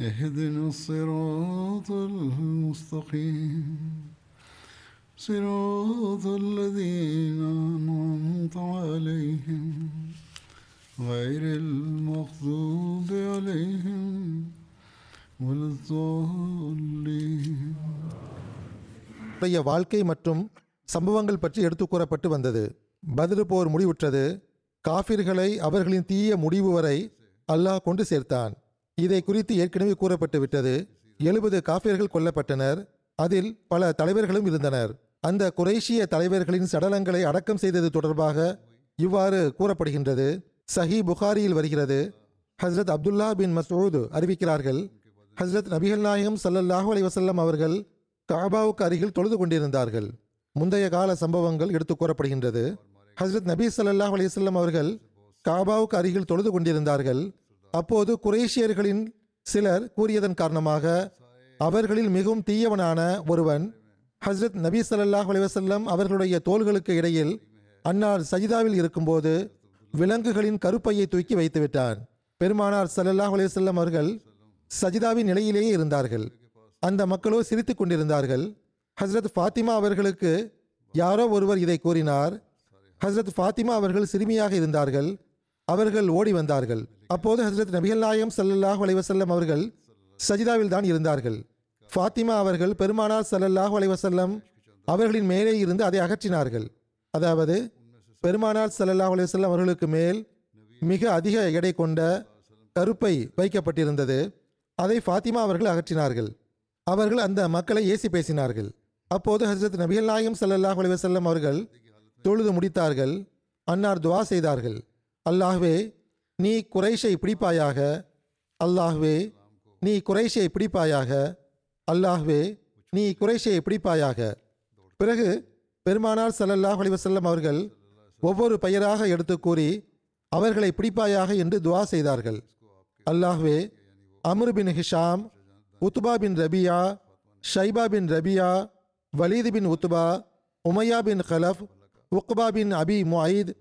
اهدنا الصراط المستقيم صراط الذين أنعمت عليهم غير المغضوب عليهم ولا الضالين உடைய வாழ்க்கை மற்றும் சம்பவங்கள் பற்றி எடுத்து கூறப்பட்டு வந்தது பதில் போர் முடிவுற்றது காஃபிர்களை அவர்களின் தீய முடிவு வரை அல்லாஹ் கொண்டு சேர்த்தான் இதை குறித்து ஏற்கனவே கூறப்பட்டு விட்டது. எழுபது காபியர்கள் கொல்லப்பட்டனர். அதில் பல தலைவர்களும் இருந்தனர். அந்த குறைஷிய தலைவர்களின் சடலங்களை அடக்கம் செய்தது தொடர்பாக இவ்வாறு கூறப்படுகின்றது. சஹி புகாரியில் வருகிறது. ஹஸ்ரத் அப்துல்லா பின் மசூது அறிவிக்கிறார்கள். ஹஸ்ரத் நபிகள் நாயகம் சல்லல்லாஹு அலைஹி வஸல்லம் அவர்கள் காபாவுக்கு அருகில் தொழுது கொண்டிருந்தார்கள். முந்தைய கால சம்பவங்கள் எடுத்து கூறப்படுகின்றது. ஹஸ்ரத் நபி சல்லாஹ் அலைஹி அவர்கள் காபாவுக்கு அருகில் தொழுது கொண்டிருந்தார்கள். அப்போது குரேஷியர்களின் சிலர் கூறியதன் காரணமாக அவர்களில் மிகவும் தீயவனான ஒருவன் ஹஸ்ரத் நபி சல்லாஹ் அலைஹி அவர்களுடைய தோள்களுக்கு இடையில் அன்னார் சஜிதாவில் இருக்கும்போது விலங்குகளின் கருப்பையை தூக்கி வைத்துவிட்டான் பெருமானார் சல்லல்லாஹ் அலைஹி அவர்கள் சஜிதாவின் நிலையிலேயே இருந்தார்கள். அந்த மக்களோ சிரித்து கொண்டிருந்தார்கள். ஹஸ்ரத் ஃபாத்திமா அவர்களுக்கு யாரோ ஒருவர் இதை கூறினார். ஹஸ்ரத் ஃபாத்திமா அவர்கள் சிறுமியாக இருந்தார்கள். அவர்கள் ஓடி வந்தார்கள். அப்போது ஹஸ்ரத் நபிகள் நாயம் ஸல்லல்லாஹு அலைஹி அவர்கள் சஜிதாவில் தான் இருந்தார்கள். ஃபாத்திமா அவர்கள் பெருமானார் சல்லல்லாஹ் அலைவசல்லம் அவர்களின் மேலே இருந்து அதை அகற்றினார்கள். அதாவது பெருமானார் சல்லல்லாஹ் அலைவசல்லம் அவர்களுக்கு மேல் மிக அதிக எடை கொண்ட கருப்பை வைக்கப்பட்டிருந்தது. அதை ஃபாத்திமா அவர்கள் அகற்றினார்கள். அவர்கள் அந்த மக்களை ஏசி பேசினார்கள். அப்போது ஹசரத் நபிகள் நாயகம் சல்லல்லாஹ் அலைவசல்லம் அவர்கள் தொழுது முடித்தார்கள். அன்னார் துவா செய்தார்கள். அல்லாஹ்வே நீ குறைஷை பிடிப்பாயாக அல்லாஹ்வே நீ குறைஷை பிடிப்பாயாக அல்லாஹ்வே நீ குறைஷை பிடிப்பாயாக. பிறகு பெருமானார் சல்லல்லாஹ் அலிவசல்லம் அவர்கள் ஒவ்வொரு பெயராக எடுத்து கூறி அவர்களை பிடிப்பாயாக என்று துவா செய்தார்கள். அல்லாஹ்வே Amr bin Hisham Utba bin Rabia Shaiba bin Rabia Walid bin Utba Umayya bin Khalaf Uqba bin Abi Muayt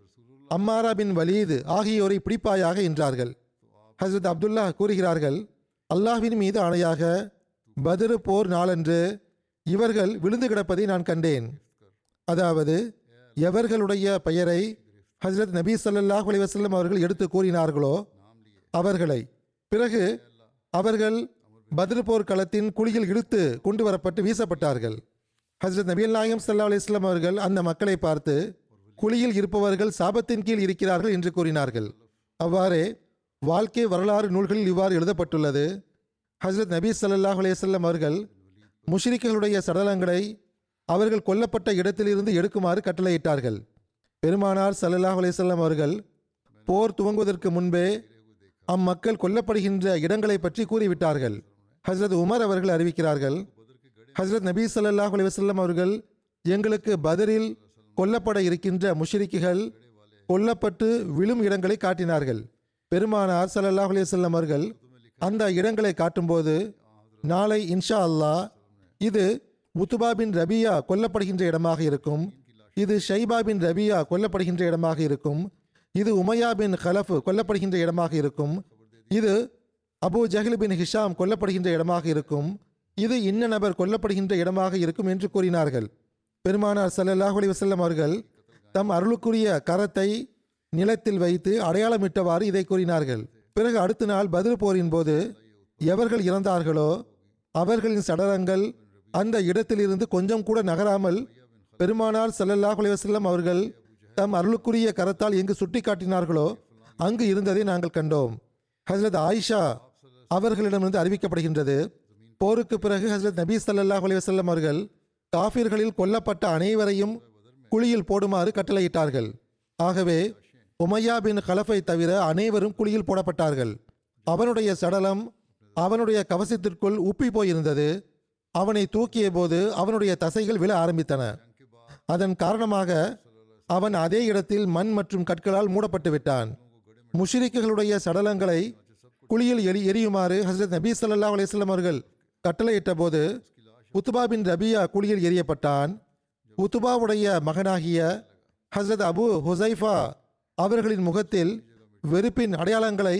Ammara bin Walid ஆகியோரை பிடிப்பாயாக என்றார்கள். ஹசரத் அப்துல்லா கூறுகிறார்கள் அல்லாஹின் மீது ஆணையாக பதிரு போர் நாளன்று இவர்கள் விழுந்து கிடப்பதை நான் கண்டேன். அதாவது எவர்களுடைய பெயரை ஹசரத் நபி சல்லாஹ் அலிவசல்லம் அவர்கள் எடுத்து கூறினார்களோ அவர்களை பிறகு அவர்கள் பத்ர் போர் களத்தின் குழியில் இழுத்து கொண்டு வரப்பட்டு வீசப்பட்டார்கள். ஹசரத் நபி நாயகம் சல்லா அலி அவர்கள் அந்த மக்களை பார்த்து குழியில் இருப்பவர்கள் சாபத்தின் கீழ் இருக்கிறார்கள் என்று கூறினார்கள். அவ்வாறே வாழ்க்கை வரலாறு நூல்களில் இவ்வாறு எழுதப்பட்டுள்ளது. ஹசரத் நபீஸ் சல்லாஹ் அலையசல்லம் அவர்கள் முஷ்ரிக்களுடைய சடலங்களை அவர்கள் கொல்லப்பட்ட இடத்திலிருந்து எடுக்குமாறு கட்டளையிட்டார்கள். பெருமானார் ஸல்லல்லாஹு அலையசல்லம் அவர்கள் போர் துவங்குவதற்கு முன்பே அம்மக்கள் கொல்லப்படுகின்ற இடங்களை பற்றி கூறிவிட்டார்கள். ஹசரத் உமர் அவர்கள் அறிவிக்கிறார்கள். ஹசரத் நபீஸ் சல்லாஹ் அலைஹி அவர்கள் எங்களுக்கு பதரில் கொல்லப்பட இருக்கின்ற முஷ்ரிக்குகள் கொல்லப்பட்டு விழும் இடங்களை காட்டினார்கள். பெருமானார் சல்லாஹ் அலிசல்லம் அவர்கள் அந்த இடங்களை காட்டும்போது நாளை இன்ஷா அல்லாஹ் இது உத்துபா பின் ரபியா கொல்லப்படுகின்ற இடமாக இருக்கும். இது ஷைபா பின் ரபியா கொல்லப்படுகின்ற இடமாக இருக்கும். இது உமையா பின் கலஃப் கொல்லப்படுகின்ற இடமாக இருக்கும். இது அபு ஜஹில் பின் ஹிஷாம் கொல்லப்படுகின்ற இடமாக இருக்கும். இது இன்ன நபர் கொல்லப்படுகின்ற இடமாக இருக்கும் என்று கூறினார்கள். பெருமானார் ஸல்லல்லாஹு அலைஹி வஸல்லம் அவர்கள் தம் அருளுக்குரிய கரத்தை நிலத்தில் வைத்து அடையாளமிட்டவாறு இதை கூறினார்கள். பிறகு அடுத்த நாள் பதில் போரின் போது எவர்கள் இறந்தார்களோ அவர்களின் சடலங்கள் அந்த இடத்திலிருந்து கொஞ்சம் கூட நகராமல் பெருமானார் ஸல்லல்லாஹு அலைஹி அவர்கள் தம் அருளுக்குரிய கரத்தால் எங்கு சுட்டி காட்டினார்களோ அங்கு இருந்ததை நாங்கள் கண்டோம். ஹசரத் ஆயிஷா அவர்களிடமிருந்து அறிவிக்கப்படுகின்றது. போருக்கு பிறகு ஹசரத் நபி சல்லாஹ் அலி வசல்லம் அவர்கள் காஃபிர்களில் கொல்லப்பட்ட அனைவரையும் குழியில் போடுமாறு கட்டளையிட்டார்கள். ஆகவே உமையா பின் கலஃபை தவிர அனைவரும் குழியில் போடப்பட்டார்கள். அவனுடைய சடலம் அவனுடைய கவசத்திற்குள் உப்பி போயிருந்தது. அவனை தூக்கிய போது அவனுடைய தசைகள் விழ ஆரம்பித்தன. அதன் காரணமாக அவன் அதே இடத்தில் மண் மற்றும் கற்களால் மூடப்பட்டு விட்டான். முஷிரிக்குகளுடைய சடலங்களை குழியில் எரி எரியுமாறு ஹசரத் நபி சல்லா அலிஸ்லாம் அவர்கள் கட்டளையிட்ட போது உத்துபா பின் ரபியா குழியில் எரியப்பட்டான் உத்துபாவுடைய மகனாகிய ஹசரத் அபு ஹுசைஃபா அவர்களின் முகத்தில் வெறுப்பின் அடையாளங்களை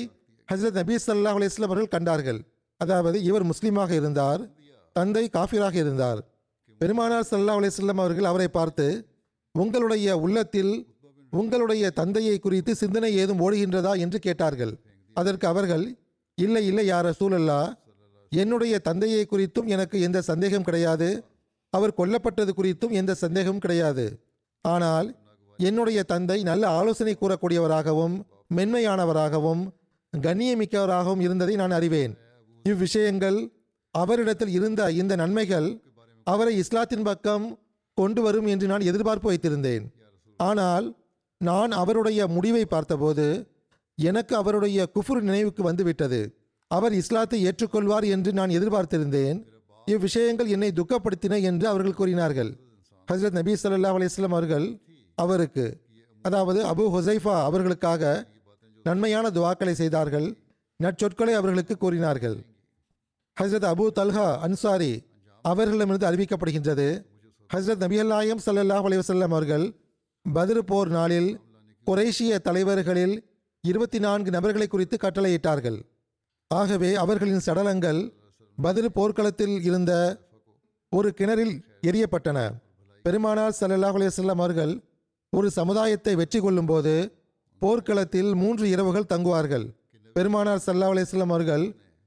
ஹசரத் நபி சல்லாஹ் அலிஸ்லாம் அவர்கள் கண்டார்கள். அதாவது இவர் முஸ்லீமாக இருந்தார் தந்தை காஃபிராக இருந்தார். பெருமானார் ஸல்லல்லாஹு அலிஸ்லாம் அவர்கள் அவரை பார்த்து உங்களுடைய உள்ளத்தில் உங்களுடைய தந்தையை குறித்து சிந்தனை ஏதும் ஓடுகின்றதா? என்று கேட்டார்கள். அதற்கு அவர்கள் இல்லை இல்லை யார சூழல்லா என்னுடைய தந்தையை குறித்தும் எனக்கு எந்த சந்தேகம் கிடையாது. அவர் கொல்லப்பட்டது குறித்தும் எந்த சந்தேகமும் கிடையாது. ஆனால் என்னுடைய தந்தை நல்ல ஆலோசனை கூறக்கூடியவராகவும் மென்மையானவராகவும் கண்ணியமிக்கவராகவும் இருந்ததை நான் அறிவேன். இவ்விஷயங்கள் அவரிடத்தில் இருந்த இந்த நன்மைகள் அவரை இஸ்லாத்தின் பக்கம் கொண்டு வரும் என்று நான் எதிர்பார்ப்பு வைத்திருந்தேன். ஆனால் நான் அவருடைய முடிவை பார்த்தபோது எனக்கு அவருடைய குஃபுர் நினைவுக்கு வந்துவிட்டது. அவர் இஸ்லாத்தை ஏற்றுக்கொள்வார் என்று நான் எதிர்பார்த்திருந்தேன். இவ்விஷயங்கள் என்னை துக்கப்படுத்தின என்று அவர்கள் கூறினார்கள். ஹசரத் நபி சல்லா அலிஸ்லாம் அவர்கள் அவருக்கு அதாவது அபு ஹுசைஃபா அவர்களுக்காக நன்மையான துவாக்களை செய்தார்கள். நற்சொற்களை அவர்களுக்கு கூறினார்கள். ஹசரத் அபு தல்ஹா அன்சாரி அவர்களிடமிருந்து அறிவிக்கப்படுகின்றது. ஹசரத் நபியல்லாயம் ஸல்லல்லாஹு அலைஹி வஸல்லம் அவர்கள் பத்ர் போர் நாளில் குறைஷிய தலைவர்களில் இருபத்தி நான்கு நபர்களை குறித்து கட்டளையிட்டார்கள். ஆகவே அவர்களின் சடலங்கள் பதில் போர்க்களத்தில் இருந்த ஒரு கிணறில் எரியப்பட்டன பெருமானார் ஸல்லல்லாஹு அலையம் அவர்கள் ஒரு சமுதாயத்தை வெற்றி கொள்ளும்போது போர்க்களத்தில் மூன்று இரவுகள் தங்குவார்கள். பெருமானார் ஸல்லல்லாஹு அலைஹி அவர்கள்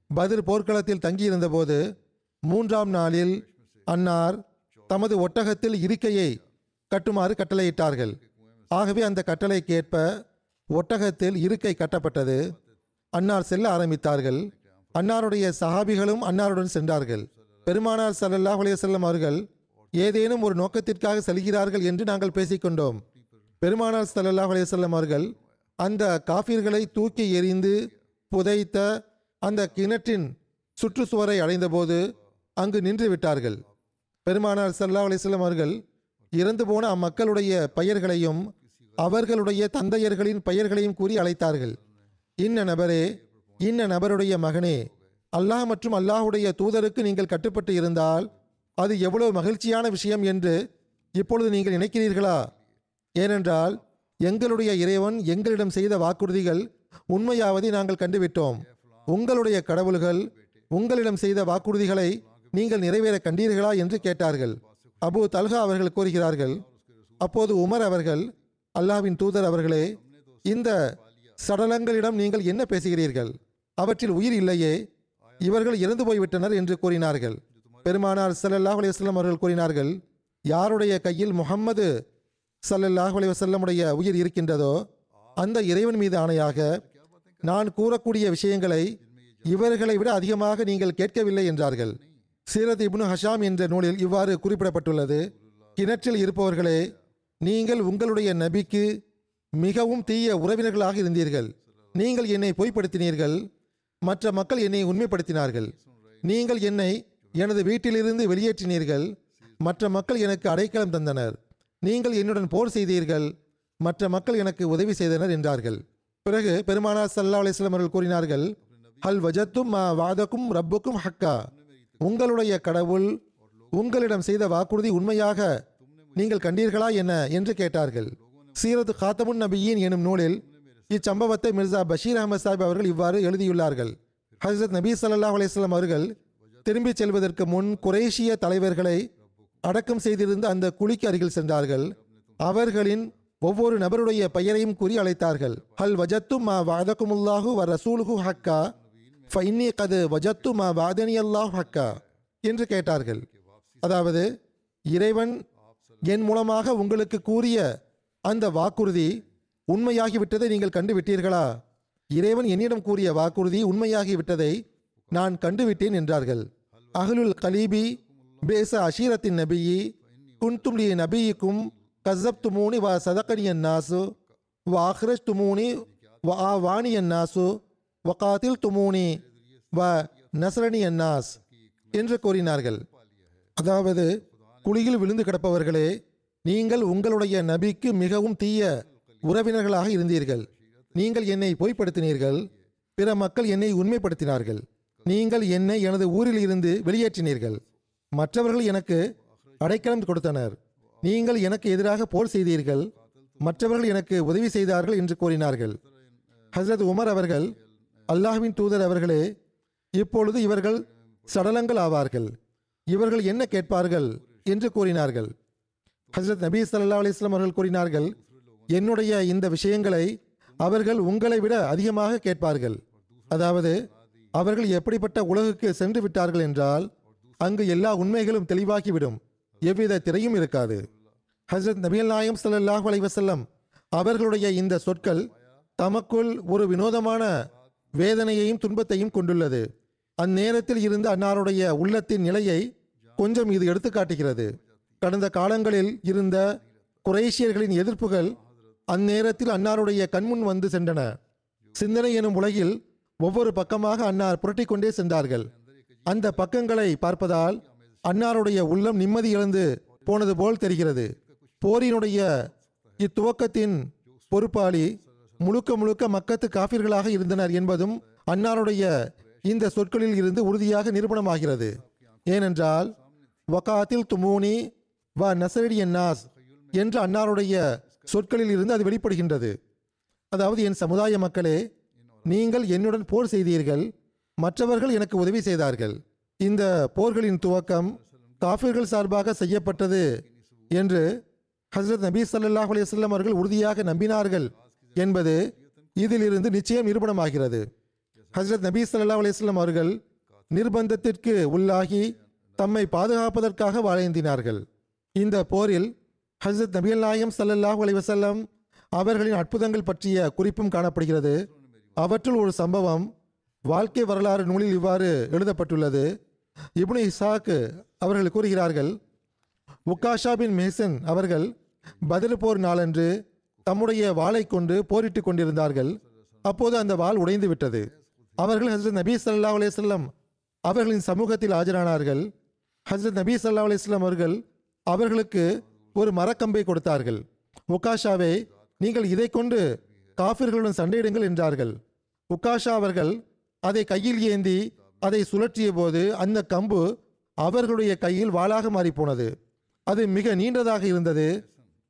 பதில் போர்க்களத்தில் தங்கியிருந்தபோது மூன்றாம் நாளில் அன்னார் தமது ஒட்டகத்தில் இருக்கையை கட்டுமாறு கட்டளையிட்டார்கள். ஆகவே அந்த கட்டளைக்கேற்ப ஒட்டகத்தில் இருக்கை கட்டப்பட்டது. அன்னார் செல்ல ஆரம்பித்தார்கள். அன்னாருடைய சஹாபிகளும் அன்னாருடன் சென்றார்கள். பெருமானார் சல்லல்லாஹ் அலையசல்லம் அவர்கள் ஏதேனும் ஒரு நோக்கத்திற்காக செல்கிறார்கள் என்று நாங்கள் பேசிக்கொண்டோம். பெருமானார் சல்லல்லாஹ் அலையசல்லம் அவர்கள் அந்த காஃபிர்களை தூக்கி எறிந்து புதைத்த அந்த கிணற்றின் சுற்றுச்சுவரை அடைந்தபோது அங்கு நின்று விட்டார்கள். பெருமானார் ஸல்லல்லாஹு அலைஹி அவர்கள் இறந்து போன அம்மக்களுடைய பெயர்களையும் அவர்களுடைய தந்தையர்களின் பெயர்களையும் கூறி அழைத்தார்கள். இன்ன நபரே இன்ன நபருடைய மகனே அல்லாஹ் மற்றும் அல்லாஹுடைய தூதருக்கு நீங்கள் கட்டுப்பட்டு இருந்தால் அது எவ்வளவு மகிழ்ச்சியான விஷயம் என்று இப்பொழுது நீங்கள் நினைக்கிறீர்களா? ஏனென்றால் எங்களுடைய இறைவன் எங்களிடம் செய்த வாக்குறுதிகள் உண்மையாவதை நாங்கள் கண்டுவிட்டோம். உங்களுடைய கடவுள்கள் உங்களிடம் செய்த வாக்குறுதிகளை நீங்கள் நிறைவேற கண்டீர்களா என்று கேட்டார்கள். அபு தல்ஹா அவர்கள் கூறுகிறார்கள் அப்போது உமர் அவர்கள் அல்லாஹ்வின் தூதர் அவர்களே இந்த சடலங்களிடம் நீங்கள் என்ன பேசுகிறீர்கள்? அவற்றில் உயிர் இல்லையே. இவர்கள் இறந்து போய்விட்டனர் என்று கூறினார்கள். பெருமானார் சல்லல்லாஹ் அலைஹி அவர்கள் கூறினார்கள் யாருடைய கையில் முகம்மது சல்லல்லாஹ் அலைஹி உயிர் இருக்கின்றதோ அந்த இறைவன் மீது ஆணையாக நான் கூறக்கூடிய விஷயங்களை இவர்களை விட அதிகமாக நீங்கள் கேட்கவில்லை என்றார்கள். சீரத் இப்னு ஹஷாம் என்ற நூலில் இவ்வாறு குறிப்பிடப்பட்டுள்ளது கிணற்றில் இருப்பவர்களே நீங்கள் உங்களுடைய நபிக்கு மிகவும் தீய உறவினர்களாக இருந்தீர்கள். நீங்கள் என்னை பொய்ப்படுத்தினீர்கள். மற்ற மக்கள் என்னை உண்மைப்படுத்தினார்கள். நீங்கள் என்னை எனது வீட்டிலிருந்து வெளியேற்றினீர்கள். மற்ற மக்கள் எனக்கு அடைக்கலம் தந்தனர். நீங்கள் என்னுடன் போர் செய்தீர்கள். மற்ற மக்கள் எனக்கு உதவி செய்தனர் என்றார்கள். பிறகு பெருமானார் சல்லா அலிஸ்லாம் அவர்கள் கூறினார்கள் ஹல் வஜத்தும் மா வாதக்கும் ரப்புக்கும் ஹக்கா. உங்களுடைய கடவுள் உங்களிடம் செய்த வாக்குறுதி உண்மையாக. நீங்கள் கண்டீர்களா என்ன? என்று கேட்டார்கள். சீரது காத்தமுன் நபியின் எனும் நூலில் இச்சம்பவத்தை மிர்சா பஷீர் அஹமது சாஹிப் அவர்கள் இவ்வாறு எழுதியுள்ளார்கள். ஹசரத் நபி சல்லாஹ் அலைஹி அவர்கள் திரும்பிச் செல்வதற்கு முன் குரேஷிய தலைவர்களை அடக்கம் செய்திருந்த அந்த குழிக்கு அருகில் சென்றார்கள். அவர்களின் ஒவ்வொரு நபருடைய பெயரையும் கூறி அழைத்தார்கள். ஹல் வஜத்தும் மா வாதகுமுல்லாஹு வ ரசூலுஹு ஹக்கா? ஃபைன்னி கது வஜத்து மா வாதனி அல்லாஹ் ஹக்கா? என்று கேட்டார்கள். அதாவது இறைவன் என் மூலமாக உங்களுக்கு கூறிய அந்த வாக்குறுதி உண்மையாகிவிட்டதை நீங்கள் கண்டுவிட்டீர்களா? இறைவன் என்னிடம் கூறிய வாக்குறுதி உண்மையாகிவிட்டதை நான் கண்டுவிட்டேன் என்றார்கள். அகலுல் கலீபி பேச அஷீரத்தின் நபியி குன்தும் நபியிக்கும் கசப் துமூனி வ சதக்கனியன் நாசு வ அஹ்ரஜ் துமூனி வ ஆ வாணியன் நாசு வ காத்தில் துமூனி வ நசரணியன் நாஸ் என்று கூறினார்கள். அதாவது குழியில் விழுந்து கிடப்பவர்களே நீங்கள் உங்களுடைய நபிக்கு மிகவும் தீய உறவினர்களாக இருந்தீர்கள். நீங்கள் என்னை பொய்ப்படுத்தினீர்கள். பிற மக்கள் என்னை உண்மைப்படுத்தினார்கள். நீங்கள் என்னை எனது ஊரில் இருந்து வெளியேற்றினீர்கள். மற்றவர்கள் எனக்கு அடைக்கலம் கொடுத்தனர். நீங்கள் எனக்கு எதிராக போர் செய்தீர்கள். மற்றவர்கள் எனக்கு உதவி செய்தார்கள் என்று கூறினார்கள். ஹஸ்ரத் உமர் அவர்கள் அல்லாஹ்வின் தூதர் அவர்களே இப்பொழுது இவர்கள் சடலங்கள் ஆவார்கள். இவர்கள் என்ன கேட்பார்கள்? என்று கூறினார்கள். ஹசரத் நபி சல்லா அலிஸ்லாம் அவர்கள் கூறினார்கள் என்னுடைய இந்த விஷயங்களை அவர்கள் உங்களை விட அதிகமாக கேட்பார்கள். அதாவது அவர்கள் எப்படிப்பட்ட உலகுக்கு சென்று விட்டார்கள் என்றால் அங்கு எல்லா உண்மைகளும் தெளிவாகிவிடும். எவ்வித திரையும் இருக்காது. ஹசரத் நபியல் நாயம் சல்லாஹ் அலைவசல்லம் அவர்களுடைய இந்த சொற்கள் தமக்குள் ஒரு வினோதமான வேதனையையும் துன்பத்தையும் கொண்டுள்ளது. அந்நேரத்தில் இருந்த அன்னாருடைய உள்ளத்தின் நிலையை கொஞ்சம் இது எடுத்து காட்டுகிறது கடந்த காலங்களில் இருந்த குறைஷியர்களின் எதிர்ப்புகள் அந்நேரத்தில் அன்னாருடைய கண்முன் வந்து சென்றன. சிந்தனை எனும் உலகில் ஒவ்வொரு பக்கமாக அன்னார் புரட்டிக் கொண்டே சென்றார்கள். அந்த பக்கங்களை பார்ப்பதால் அன்னாருடைய உள்ளம் நிம்மதி இழந்து போனது போல் தெரிகிறது. போரினுடைய இத்துவக்கத்தின் பொறுப்பாளி முழுக்க முழுக்க மக்கத்து காபிர்களாக இருந்தனர் என்பதும் அன்னாருடைய இந்த சொற்களில் இருந்து உறுதியாக நிரூபணமாகிறது. ஏனென்றால் வகாத்தில் துமூனி வா நசரடி நாஸ் என்ற அன்னாருடைய சொற்களில் இருந்து அது வெளிப்படுகின்றது. அதாவது என் சமுதாய மக்களே நீங்கள் என்னுடன் போர் செய்தீர்கள் மற்றவர்கள் எனக்கு உதவி செய்தார்கள். இந்த போர்களின் துவக்கம் காஃபிர்கள் சார்பாக செய்யப்பட்டது என்று ஹஸ்ரத் நபி சல்லாஹ் அலையம் அவர்கள் உறுதியாக நம்பினார்கள் என்பது இதிலிருந்து நிச்சயம் நிரூபணமாகிறது. ஹஸ்ரத் நபி ஸல்லல்லாஹு அலையம் அவர்கள் நிர்பந்தத்திற்கு உள்ளாகி தம்மை பாதுகாப்பதற்காக வாழ்ந்தினார்கள். இந்த போரில் ஹஸ்ரத் நபிகள் நாயம் சல்லல்லாஹ் அலைவசல்லம் அவர்களின் அற்புதங்கள் பற்றிய குறிப்பும் காணப்படுகிறது. அவற்றுள் ஒரு சம்பவம் வாழ்க்கை வரலாறு நூலில் இவ்வாறு எழுதப்பட்டுள்ளது. இப்னு இசாக்கு அவர்கள் கூறுகிறார்கள் உக்காஷா பின் மேசன் அவர்கள் பதில் போர் நாளன்று தம்முடைய வாளை கொண்டு போரிட்டு கொண்டிருந்தார்கள். அப்போது அந்த வாள் உடைந்து விட்டது. அவர்கள் ஹசரத் நபி சல்லா அலைஹி செல்லம் அவர்களின் சமூகத்தில் ஆஜரானார்கள். ஹசரத் நபி சல்லா அலைஹி அவர்கள் அவர்களுக்கு ஒரு மரக்கம்பை கொடுத்தார்கள். உக்காஷாவே நீங்கள் இதை கொண்டு காஃபிர்களுடன் சண்டையிடுங்கள் என்றார்கள். உக்காஷா அவர்கள் அதை கையில் ஏந்தி அதை சுழற்றிய போது அந்த கம்பு அவர்களுடைய கையில் வாளாக மாறிப்போனது. அது மிக நீண்டதாக இருந்தது.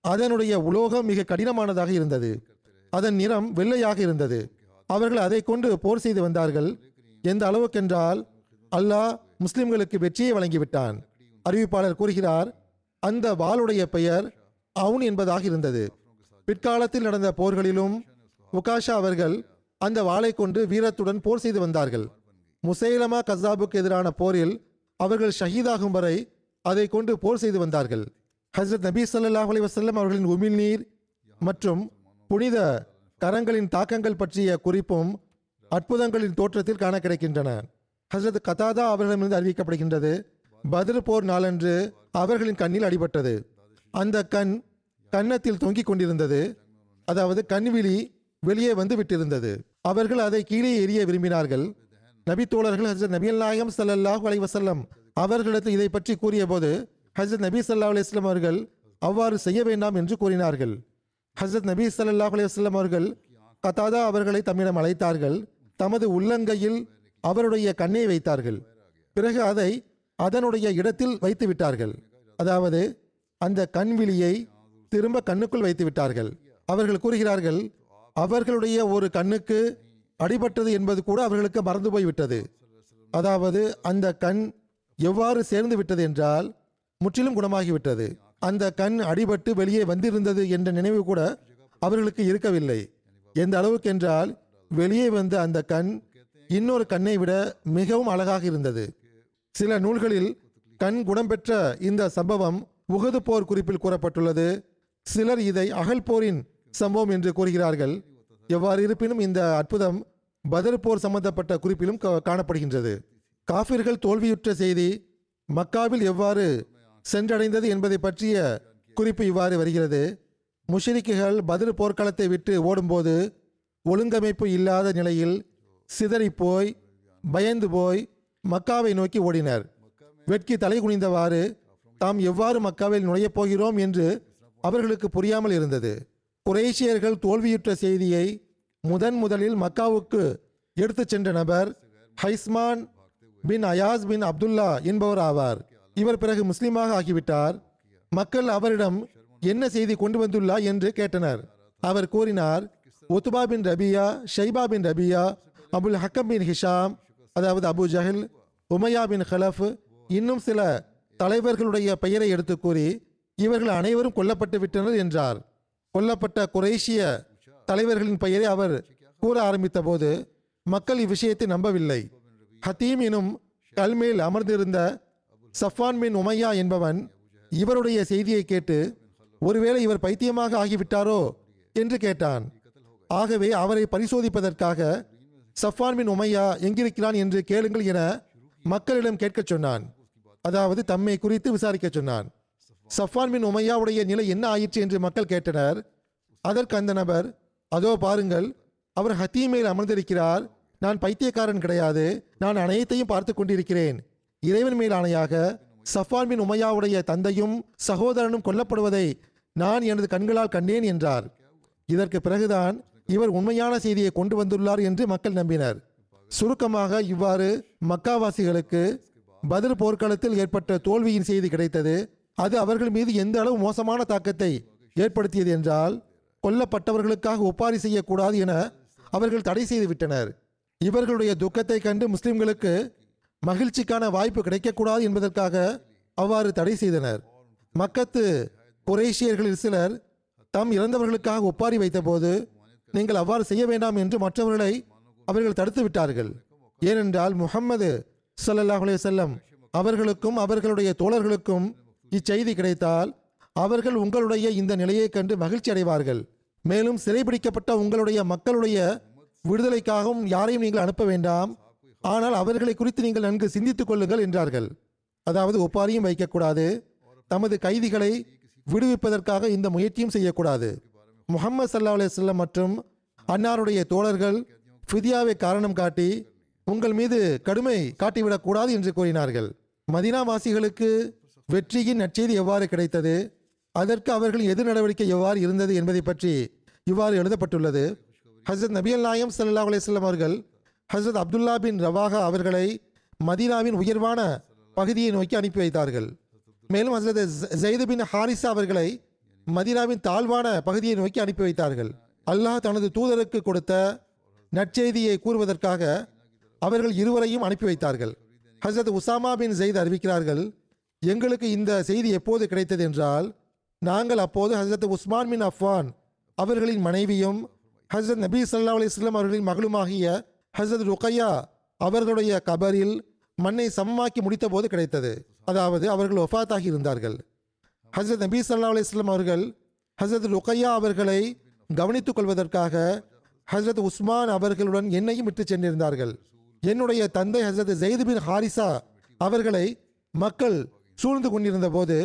அதனுடைய உலோகம் மிக கடினமானதாக இருந்தது. அதன் நிறம் வெள்ளையாக இருந்தது. அவர்கள் அதை கொண்டு போர் செய்து வந்தார்கள். எந்த அளவுக்கென்றால் அல்லாஹ் முஸ்லிம்களுக்கு வெற்றியை வழங்கிவிட்டான். அறிவிப்பாளர் கூறுகிறார் அந்த வாளுடைய பெயர் அவுன் என்பதாக இருந்தது. பிற்காலத்தில் நடந்த போர்களிலும் உகாஷா அவர்கள் அந்த வாளை கொண்டு வீரத்துடன் போர் செய்து வந்தார்கள். முசைலமா கசாபுக்கு எதிரான போரில் அவர்கள் ஷஹீதாகும் வரை அதை கொண்டு போர் செய்து வந்தார்கள். ஹஸ்ரத் நபி சல்லாஹ் அலி வசல்லம் அவர்களின் உமிழ்நீர் மற்றும் புனித கரங்களின் தாக்கங்கள் பற்றிய குறிப்பும் அற்புதங்களின் தோற்றத்தில் காண கிடைக்கின்றன. ஹஸ்ரத் கதாதா அவர்களிடமிருந்து அறிவிக்கப்படுகின்றது. பதில் போர் நாளன்று அவர்களின் கண்ணில் அடிபட்டது. அந்த கண் கன்னத்தில் தொங்கிக் கொண்டிருந்தது. அதாவது கண்விழி வெளியே வந்து விட்டிருந்தது. அவர்கள் அதை கீழே எரிய விரும்பினார்கள். நபி தோழர்கள் ஹசரத் நபி நாயகம் சல்லாஹூ அலைஹி வஸல்லம் அவர்களிடத்தில் இதை பற்றி கூறியபோது ஹசரத் நபி சல்லா அலைஹி அவர்கள் அவ்வாறு செய்ய வேண்டாம் என்று கூறினார்கள். ஹசரத் நபி ஸல்லல்லாஹு அலைஹி அவர்கள் கத்தாதா அவர்களை தம்மிடம் அழைத்தார்கள். தமது உள்ளங்கையில் அவருடைய கண்ணை வைத்தார்கள். பிறகு அதை அதனுடைய இடத்தில் வைத்து விட்டார்கள். அதாவது அந்த கண்விழியை திரும்ப கண்ணுக்குள் வைத்து விட்டார்கள். அவர்கள் கூறுகிறார்கள் அவர்களுடைய ஒரு கண்ணுக்கு அடிபட்டது என்பது கூட அவர்களுக்கு மறந்து போய்விட்டது. அதாவது அந்த கண் எவ்வாறு சேர்ந்து விட்டது என்றால் முற்றிலும் குணமாகிவிட்டது. அந்த கண் அடிபட்டு வெளியே வந்திருந்தது என்ற நினைவு கூட அவர்களுக்கு இருக்கவில்லை. எந்த அளவுக்கு என்றால் வெளியே வந்த அந்த கண் இன்னொரு கண்ணை விட மிகவும் அழகாக இருந்தது. சில நூல்களில் கண் குணம் பெற்ற இந்த சம்பவம் உகது போர் குறிப்பில் கூறப்பட்டுள்ளது. சிலர் இதை அகல் போரின் சம்பவம் என்று கூறுகிறார்கள். எவ்வாறு இருப்பினும் இந்த அற்புதம் பதர் போர் சம்பந்தப்பட்ட குறிப்பிலும் கா- காணப்படுகின்றது. காஃபிர்கள் தோல்வியுற்ற செய்தி மக்காவில் எவ்வாறு சென்றடைந்தது என்பதை பற்றிய குறிப்பு இவ்வாறு வருகிறது. முஷரிக்குகள் பதில் போர்க்களத்தை விட்டு ஓடும்போது ஒழுங்கமைப்பு இல்லாத நிலையில் சிதறிப்போய் பயந்து போய் மக்காவை நோக்கி ஓடினர். வெட்கி தலை குனிந்தவாறு தாம் எவ்வாறு மக்காவில் நுழையப் போகிறோம்? என்று அவர்களுக்கு புரியாமல் இருந்தது. குரேஷியர்கள் தோல்வியுற்ற செய்தியை முதன் முதலில் மக்காவுக்கு எடுத்துச் சென்ற நபர் ஹைஸ்மான் பின் அயாஸ் பின் அப்துல்லா என்பவர் ஆவார். இவர் பிறகு முஸ்லீமாக ஆகிவிட்டார். மக்கள் அவரிடம் என்ன செய்தி கொண்டு வந்துள்ளா? என்று கேட்டனர். அவர் கூறினார் Utba bin Rabia Shaiba bin Rabia Abul Hakam bin Hisham அதாவது அபு ஜஹில் உமையா பின் ஹலஃப் இன்னும் சில தலைவர்களுடைய பெயரை எடுத்து கூறி இவர்கள் அனைவரும் கொல்லப்பட்டு விட்டனர் என்றார். கொல்லப்பட்ட குரேஷிய தலைவர்களின் பெயரை அவர் கூற ஆரம்பித்த போது மக்கள் இவ்விஷயத்தை நம்பவில்லை. ஹத்தீம் எனும் கல்மேல் அமர்ந்திருந்த சஃபான் பின் உமையா என்பவன் இவருடைய செய்தியை கேட்டு ஒருவேளை இவர் பைத்தியமாக ஆகிவிட்டாரோ என்று கேட்டான். ஆகவே அவரை பரிசோதிப்பதற்காக சஃபான் பின் உமையா எங்கிருக்கிறான் என்று கேளுங்கள் என மக்களிடம் கேட்கச் சொன்னான். அதாவது தம்மை குறித்து விசாரிக்கச் சொன்னான். சஃபான் பின் உமையாவுடைய நிலை என்ன ஆயிற்று என்று மக்கள் கேட்டனர். அதற்கு அந்த நபர் அதோ பாருங்கள் அவர் ஹத்தீமையில் அமர்ந்திருக்கிறார். நான் பைத்தியக்காரன் கிடையாது. நான் அனைத்தையும் பார்த்து கொண்டிருக்கிறேன். இறைவன் மேல் ஆணையாக சஃபான் பின் உமையாவுடைய தந்தையும் சகோதரனும் கொல்லப்படுவதை நான் எனது கண்களால் கண்டேன் என்றார். இதற்கு பிறகுதான் இவர் உண்மையான செய்தியை கொண்டு வந்துள்ளார் என்று மக்கள் நம்பினர். சுருக்கமாக இவ்வாறு மக்காவாசிகளுக்கு பதில் போர்க்களத்தில் ஏற்பட்ட தோல்வியின் செய்தி கிடைத்தது. அது அவர்கள் மீது எந்த அளவு மோசமான தாக்கத்தை ஏற்படுத்தியது என்றால் கொல்லப்பட்டவர்களுக்காக ஒப்பாரி செய்யக்கூடாது என அவர்கள் தடை செய்து விட்டனர். இவர்களுடைய துக்கத்தை கண்டு முஸ்லிம்களுக்கு மகிழ்ச்சிக்கான வாய்ப்பு கிடைக்கக்கூடாது என்பதற்காக அவ்வாறு தடை செய்தனர். மக்கத்து குரேஷியர்களில் சிலர் தாம் இறந்தவர்களுக்காக ஒப்பாரி வைத்தபோது நீங்கள் அவ்வாறு செய்ய வேண்டாம் என்று மற்றவர்களை அவர்கள் தடுத்து விட்டார்கள். ஏனென்றால் முகம்மது சல்லாஹ் செல்லம் அவர்களுக்கும் அவர்களுடைய தோழர்களுக்கும் இச்செய்தி கிடைத்தால் அவர்கள் உங்களுடைய இந்த நிலையைக் கண்டு மகிழ்ச்சி அடைவார்கள். மேலும் சிறைபிடிக்கப்பட்ட உங்களுடைய மக்களுடைய விடுதலைக்காகவும் யாரையும் நீங்கள் அனுப்ப வேண்டாம். ஆனால் அவர்களை குறித்து நீங்கள் நன்கு சிந்தித்துக் கொள்ளுங்கள் என்றார்கள். அதாவது ஒப்பாரியும் வைக்கக்கூடாது. தமது கைதிகளை விடுவிப்பதற்காக இந்த முயற்சியும் செய்யக்கூடாது. முகமது சல்லா அலையம் மற்றும் அன்னாருடைய தோழர்கள் ஃபிதியாவை காரணம் காட்டி உங்கள் மீது கடுமை காட்டிவிடக்கூடாது என்று கூறினார்கள். மதினாவாசிகளுக்கு வெற்றியின் நற்செய்தி எவ்வாறு கிடைத்தது? அதற்கு அவர்களின் எதிர் நடவடிக்கை எவ்வாறு இருந்தது என்பதை பற்றி இவ்வாறு எழுதப்பட்டுள்ளது. ஹசரத் நபியல் நாயம் சல்லா அலையம் அவர்கள் ஹசரத் அப்துல்லா பின் ரவாஹா அவர்களை மதீனாவின் உயர்வான பகுதியை நோக்கி அனுப்பி வைத்தார்கள். மேலும் ஹசரத் ஜெயிது பின் ஹாரிசா அவர்களை மதினாவின் தாழ்வான பகுதியை நோக்கி அனுப்பி வைத்தார்கள். அல்லாஹ் தனது தூதருக்கு கொடுத்த நற்செய்தியை கூறுவதற்காக அவர்கள் இருவரையும் அனுப்பி வைத்தார்கள். ஹசரத் உசாமா பின் ஜெயித் அறிவிக்கிறார்கள் எங்களுக்கு இந்த செய்தி எப்போது கிடைத்தது என்றால் நாங்கள் அப்போது ஹசரத் உஸ்மான் பின் அஃப்வான் அவர்களின் மனைவியும் ஹசரத் நபி சல்லா அலிஸ்லாம் அவர்களின் மகளுமாகிய ஹசரத் ருக்கையா அவர்களுடைய கபரில் மண்ணை சமமாக்கி முடித்த போது கிடைத்தது. அதாவது அவர்கள் ஒஃபாத்தாகி இருந்தார்கள். ஹசரத் நபி சல்லா அலைஹி அவர்கள் ஹசரத் ருக்கையா அவர்களை கவனித்துக் கொள்வதற்காக ஹசரத் உஸ்மான் அவர்களுடன் என்னையும் விட்டு சென்றிருந்தார்கள். என்னுடைய தந்தை ஹசரத் ஜெயித் பின் ஹாரிசா அவர்களை மக்கள் சூழ்ந்து கொண்டிருந்த போது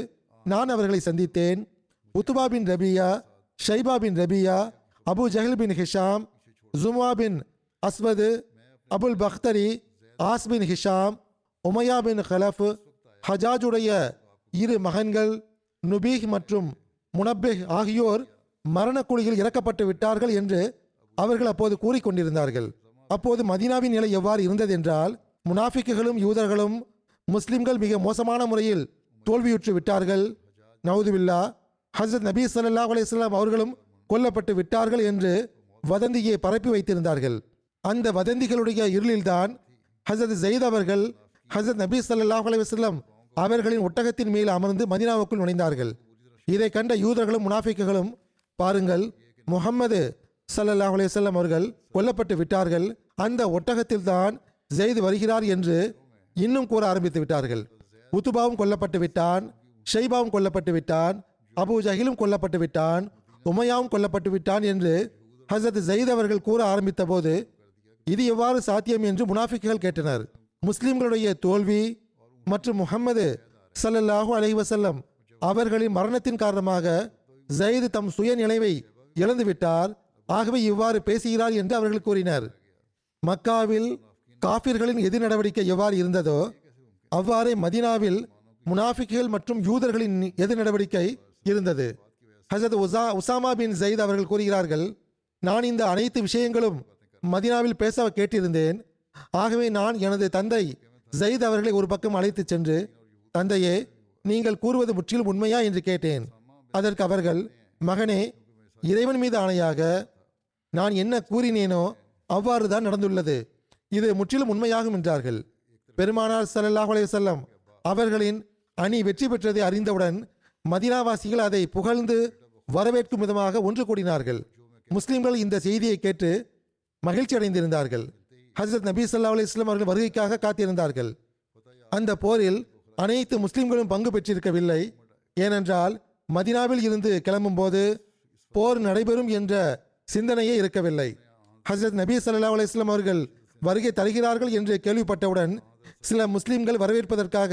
நான் அவர்களை சந்தித்தேன். Utba bin Rabia Shaiba bin Rabia Abu Jahl bin Hisham Juma bin Aswad Abul Bakhtari As bin Hisham Umayya bin Khalaf ஹஜாஜுடைய இரு மகன்கள் நுபீஹ் மற்றும் முனப்பெஹ் ஆகியோர் மரணக்குழியில் இறக்கப்பட்டு விட்டார்கள் என்று அவர்கள் அப்போது கூறிக்கொண்டிருந்தார்கள். அப்போது மதீனாவின் நிலை எவ்வாறு இருந்தது என்றால் முனாஃபிக்குகளும் யூதர்களும் முஸ்லிம்கள் மிக மோசமான முறையில் தோல்வியுற்று விட்டார்கள். நவுதுபில்லா ஹசரத் நபி சல்லா அலைஹி அவர்களும் கொல்லப்பட்டு விட்டார்கள் என்று வதந்தியை பரப்பி வைத்திருந்தார்கள். அந்த வதந்திகளுடைய இருளில்தான் ஹசரத் ஜெயித் அவர்கள் ஹசரத் நபி சல்லாஹ் அலைஹி அவர்களின் ஒட்டகத்தின் மேல் அமர்ந்து மதினாவுக்குள் நுழைந்தார்கள். இதை கண்ட யூதர்களும் முனாஃபிக்குகளும் பாருங்கள் முகம்மது சல்லல்லாஹ் அலையம் அவர்கள் கொல்லப்பட்டு விட்டார்கள். அந்த ஒட்டகத்தில் தான் ஜெயித் வருகிறார் என்று இன்னும் கூற ஆரம்பித்து விட்டார்கள். உத்துபாவும் கொல்லப்பட்டு விட்டான் ஷெய்பாவும் கொல்லப்பட்டு விட்டான் அபு ஜஹிலும் கொல்லப்பட்டு விட்டான் உமையாவும் கொல்லப்பட்டு விட்டான் என்று ஹசரத் ஜெயித் அவர்கள் கூற ஆரம்பித்த போது இது எவ்வாறு சாத்தியம் என்று முனாஃபிக்குகள் கேட்டனர். முஸ்லிம்களுடைய தோல்வி மற்றும் முகம்மது சல்லல்லாஹு அலைவசல்லம் அவர்களின் மரணத்தின் காரணமாக ஜயது தம் சுயநிலைவை இழந்துவிட்டார். ஆகவே இவ்வாறு பேசுகிறார் என்று அவர்கள் கூறினர். மக்காவில் காபிர்களின் எதிர் நடவடிக்கை எவ்வாறு இருந்ததோ அவ்வாறே மதீனாவில் முனாஃபிக்குகள் மற்றும் யூதர்களின் எதிர் நடவடிக்கை இருந்தது. ஹசத் உசா உசாமா பின் ஜெயித் அவர்கள் கூறுகிறார்கள் நான் இந்த அனைத்து விஷயங்களும் மதீனாவில் பேச கேட்டிருந்தேன். ஆகவே நான் எனது தந்தை ஜெயித் அவர்களை ஒரு பக்கம் அழைத்துச் சென்று தந்தையே நீங்கள் கூறுவது முற்றிலும் உண்மையா? என்று கேட்டேன். அதற்கு அவர்கள் மகனே இறைவன் மீது ஆணையாக நான் என்ன கூறினேனோ அவ்வாறு தான் நடந்துள்ளது. இது முற்றிலும் உண்மையாகும் என்றார்கள். பெருமானார் சல்லாஹ் செல்லம் அவர்களின் அணி வெற்றி பெற்றதை அறிந்தவுடன் மதினாவாசிகள் அதை புகழ்ந்து வரவேற்கும் விதமாக ஒன்று கூடினார்கள். முஸ்லிம்கள் இந்த செய்தியை கேட்டு மகிழ்ச்சி அடைந்திருந்தார்கள் ஹசரத் நபி ஸல்லல்லாஹு அலி இஸ்லாம் அவர்கள் வருகைக்காக காத்திருந்தார்கள். அந்த போரில் அனைத்து முஸ்லிம்களும் பங்கு பெற்றிருக்கவில்லை. ஏனென்றால் மதினாவில் இருந்து கிளம்பும்போது போர் நடைபெறும் என்ற சிந்தனையே இருக்கவில்லை. ஹசரத் நபி சல்லா அலைஹி அவர்கள் வருகை தருகிறார்கள் என்று கேள்விப்பட்டவுடன் சில முஸ்லிம்கள் வரவேற்பதற்காக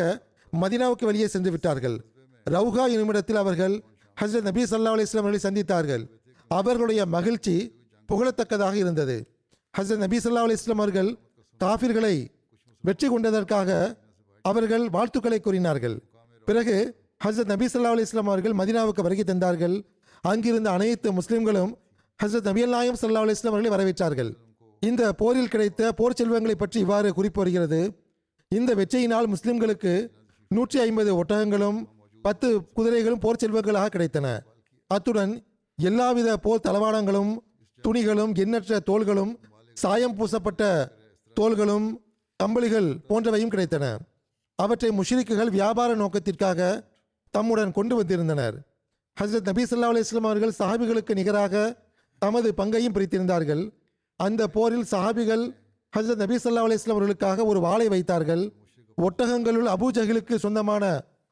மதினாவுக்கு வெளியே சென்று விட்டார்கள். ரவுகா என்னுமிடத்தில் அவர்கள் ஹசரத் நபி சல்லா அலைஹி அவர்களை சந்தித்தார்கள். அவர்களுடைய மகிழ்ச்சி புகழத்தக்கதாக இருந்தது. ஹசரத் நபி சொல்லா அலி இஸ்லாம் அவர்கள் காஃபிர்களை வெற்றி கொண்டதற்காக அவர்கள் வாழ்த்துக்களை கூறினார்கள். பிறகு ஹசரத் நபி சொல்லா அலி இஸ்லாம் அவர்கள் மதினாவுக்கு வருகை தந்தார்கள். அங்கிருந்த அனைத்து முஸ்லிம்களும் ஹசரத் நபி அல்லாயம் சல்லா அலி இஸ்லாம் அவர்களை வரவேற்றார்கள். இந்த போரில் கிடைத்த போர் செல்வங்களை பற்றி இவ்வாறு குறிப்பு வருகிறது இந்த வெற்றியினால் முஸ்லிம்களுக்கு நூற்றி ஐம்பது ஒட்டகங்களும் பத்து குதிரைகளும் போர் செல்வங்களாக கிடைத்தன. அத்துடன் எல்லாவித போர் தளவாடங்களும் துணிகளும் எண்ணற்ற தோள்களும் சாயம் பூசப்பட்ட தோள்களும் கம்பளிகள் போன்றவையும் கிடைத்தன. அவற்றை முஷிரிக்குகள் வியாபார நோக்கத்திற்காக தம்முடன் கொண்டு வந்திருந்தனர். ஹசரத் நபி ஸல்லல்லாஹு அலுவலாம் அவர்கள் சஹாபிகளுக்கு நிகராக தமது பங்கையும் பிரித்திருந்தார்கள். அந்த போரில் சஹாபிகள் ஹசரத் நபி ஸல்லல்லாஹு அலுவலாம் அவர்களுக்காக ஒரு வாளை வைத்தார்கள். ஒட்டகங்களுள் அபூஜகளுக்கு சொந்தமான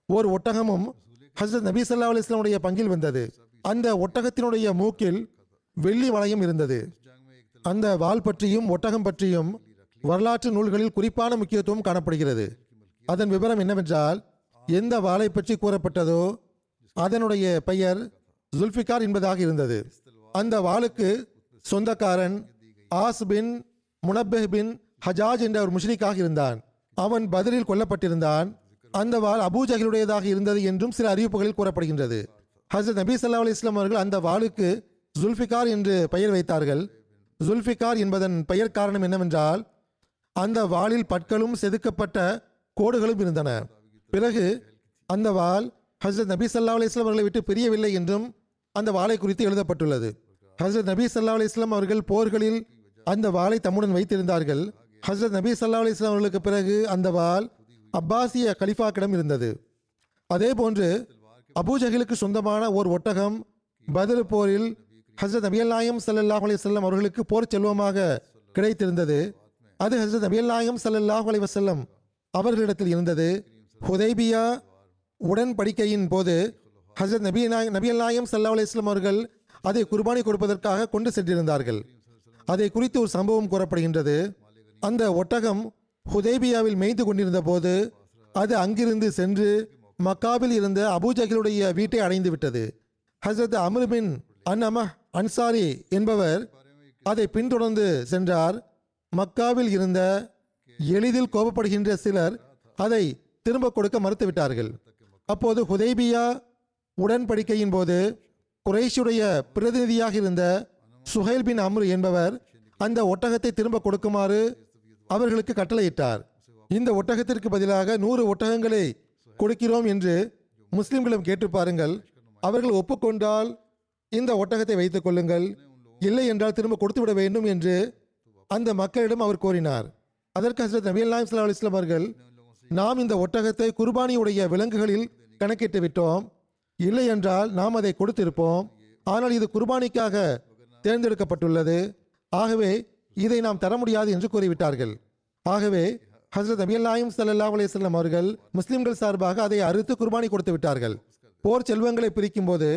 ஓர் ஒட்டகமும் ஹசரத் நபி ஸல்லல்லாஹு அலுவலாமுடைய பங்கில் வந்தது. அந்த ஒட்டகத்தினுடைய மூக்கில் வெள்ளி வளையம் இருந்தது. அந்த வால் பற்றியும் ஒட்டகம் பற்றியும் வரலாற்று நூல்களில் குறிப்பான முக்கியத்துவம் காணப்படுகிறது. அதன் விவரம் என்னவென்றால் எந்த வாளை பற்றி கூறப்பட்டதோ அதனுடைய பெயர் ஜுல்ஃபிகார் என்பதாக இருந்தது. அந்த வாளுக்கு சொந்தக்காரன் ஆஸ் பின் முனப்பெஹ் பின் ஹஜாஜ் என்ற ஒரு முஷ்ரிக்காக இருந்தான். அவன் பதிலில் கொல்லப்பட்டிருந்தான். அந்த வாள் அபூஜகிலுடையதாக இருந்தது என்றும் சில அறிவிப்புகளில் கூறப்படுகின்றது. ஹசரத் நபி ஸல்லல்லாஹு அலி இஸ்லாம் அவர்கள் அந்த வாளுக்கு ஜுல்ஃபிகார் என்று பெயர் வைத்தார்கள். ஜுல்ஃபிகார் என்பதன் பெயர் காரணம் என்னவென்றால் அந்த வாளில் பற்களும் செதுக்கப்பட்ட கோடுகளும் இருந்தன. பிறகு அந்த வாள் ஹசரத் நபி சல்லா அலைஹி அவர்களை விட்டு பிரியவில்லை என்றும் அந்த வாளை குறித்து எழுதப்பட்டுள்ளது. ஹசரத் நபி சல்லா அலைஹி அவர்கள் போர்களில் அந்த வாளை தம்முடன் வைத்திருந்தார்கள். ஹசரத் நபி சல்லா அலைஹி அவர்களுக்கு பிறகு அந்த வாள் அப்பாசிய கலிஃபாக்கிடம் இருந்தது. அதே போன்று அபூஜகிலுக்கு சொந்தமான ஓர் ஒட்டகம் பதில் போரில் ஹசரத் நபியல் நாயம் சல்லாஹ் அலி வஸல்லம் அவர்களுக்கு போர் செல்வமாக கிடைத்திருந்தது. அது ஹசரத் நபியல் நாயம் சல்லாஹ் அலி வசல்லம் அவர்களிடத்தில் இருந்தது. ஹுதைபியா உடன்படிக்கையின் போது ஹசரத் நபி நாய் நபியல் நாயம் ஸல்லல்லாஹு அலைஹி அவர்கள் அதை குர்பானி கொடுப்பதற்காக கொண்டு சென்றிருந்தார்கள். அதை குறித்து ஒரு சம்பவம் கூறப்படுகின்றது. அந்த ஒட்டகம் ஹுதேபியாவில் மேய்ந்து கொண்டிருந்த போது அது அங்கிருந்து சென்று மக்காவில் இருந்த அபூஜஹலுடைய வீட்டை அடைந்து விட்டது ஹசரத் அம்ரு பின் அன் அமஹ் அன்சாரி என்பவர் அதை பின்தொடர்ந்து சென்றார். மக்காவில் இருந்த எளிதில் கோபப்படுகின்ற சிலர் அதை திரும்ப கொடுக்க மறுத்துவிட்டார்கள். அப்போது ஹுதைபியா உடன்படிக்கையின் போது குறைஷுடைய பிரதிநிதியாக இருந்த சுஹைல் பின் அம்ரு என்பவர் அந்த ஒட்டகத்தை திரும்ப கொடுக்குமாறு அவர்களுக்கு கட்டளையிட்டார். இந்த ஒட்டகத்திற்கு பதிலாக நூறு ஒட்டகங்களை கொடுக்கிறோம் என்று முஸ்லிம்களும் கேட்டு பாருங்கள். அவர்கள் ஒப்புக்கொண்டால் இந்த ஒட்டகத்தை வைத்துக் கொள்ளுங்கள். இல்லை என்றால் திரும்ப கொடுத்து விட வேண்டும் என்று அந்த மக்களிடம் அவர் கோரினார். அதற்கு ஹசரத் நபி அல்லாஹ் சல்லா அலுவலாம் அவர்கள் நாம் இந்த ஒட்டகத்தை குர்பானியுடைய விலங்குகளில் கணக்கிட்டு விட்டோம். இல்லை என்றால் நாம் அதை கொடுத்திருப்போம். ஆனால் இது குர்பானிக்காக தேர்ந்தெடுக்கப்பட்டுள்ளது. ஆகவே இதை நாம் தர முடியாது என்று கூறிவிட்டார்கள். ஆகவே ஹசரத் நபியல்லாயும் ஸல்லல்லாஹு அலைஹி அவர்கள் முஸ்லிம்கள் சார்பாக அதை அறுத்து குர்பானி கொடுத்து விட்டார்கள். போர் செல்வங்களை பிரிக்கும் போது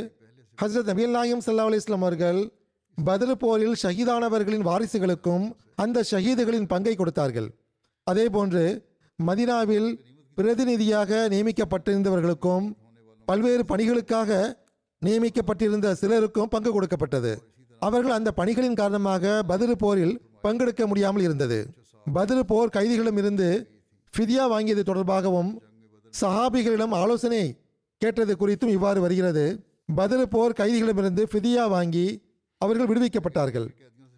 ஹசரத் நபியல்லாயும் சல்லா அலி இஸ்லாம் அவர்கள் பதில் போரில் ஷஹீதானவர்களின் வாரிசுகளுக்கும் அந்த ஷஹீதுகளின் பங்கை கொடுத்தார்கள். அதே போன்று மதினாவில் பிரதிநிதியாக நியமிக்கப்பட்டிருந்தவர்களுக்கும் பல்வேறு பணிகளுக்காக நியமிக்கப்பட்டிருந்த சிலருக்கும் பங்கு கொடுக்கப்பட்டது. அவர்கள் அந்த பணிகளின் காரணமாக பதில் போரில் பங்கெடுக்க முடியாமல் இருந்தது. பதில் போர் கைதிகளிடமிருந்து ஃபிதியா வாங்கியது தொடர்பாகவும் சஹாபிகளிடம் ஆலோசனை கேட்டது குறித்தும் இவ்வாறு வருகிறது. பதில் போர் கைதிகளிடமிருந்து ஃபிதியா வாங்கி அவர்கள் விடுவிக்கப்பட்டார்கள்.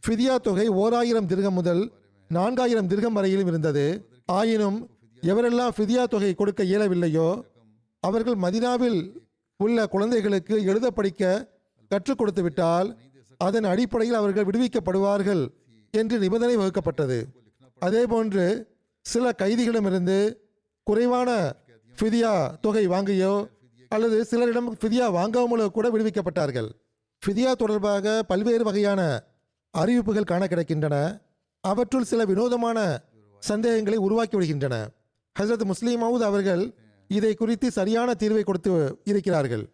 ஃபிதியா தொகை ஓர் ஆயிரம் முதல் நான்காயிரம் திருகம் வரையிலும் இருந்தது. ஆயினும் எவரெல்லாம் ஃபிதியா தொகை கொடுக்க இயலவில்லையோ அவர்கள் மதினாவில் உள்ள குழந்தைகளுக்கு எழுத படிக்க கற்றுக் கொடுத்து விட்டால் அதன் அடிப்படையில் அவர்கள் விடுவிக்கப்படுவார்கள் என்று நிபந்தனை வகுக்கப்பட்டது. அதேபோன்று சில கைதிகளிடமிருந்து குறைவான ஃபிதியா தொகை வாங்கியோ அல்லது சிலரிடம் ஃபிதியா வாங்காமல் கூட விடுவிக்கப்பட்டார்கள். ஃபிதியா தொடர்பாக பல்வேறு வகையான அறிவிப்புகள் காண கிடைக்கின்றன அவற்றுள் சில வினோதமான சந்தேகங்களை உருவாக்கி விடுகின்றன. ஹசரத் முஸ்லீம் மவுத் அவர்கள் இதை குறித்து சரியான தீர்வை கொடுத்து இருக்கிறார்கள்.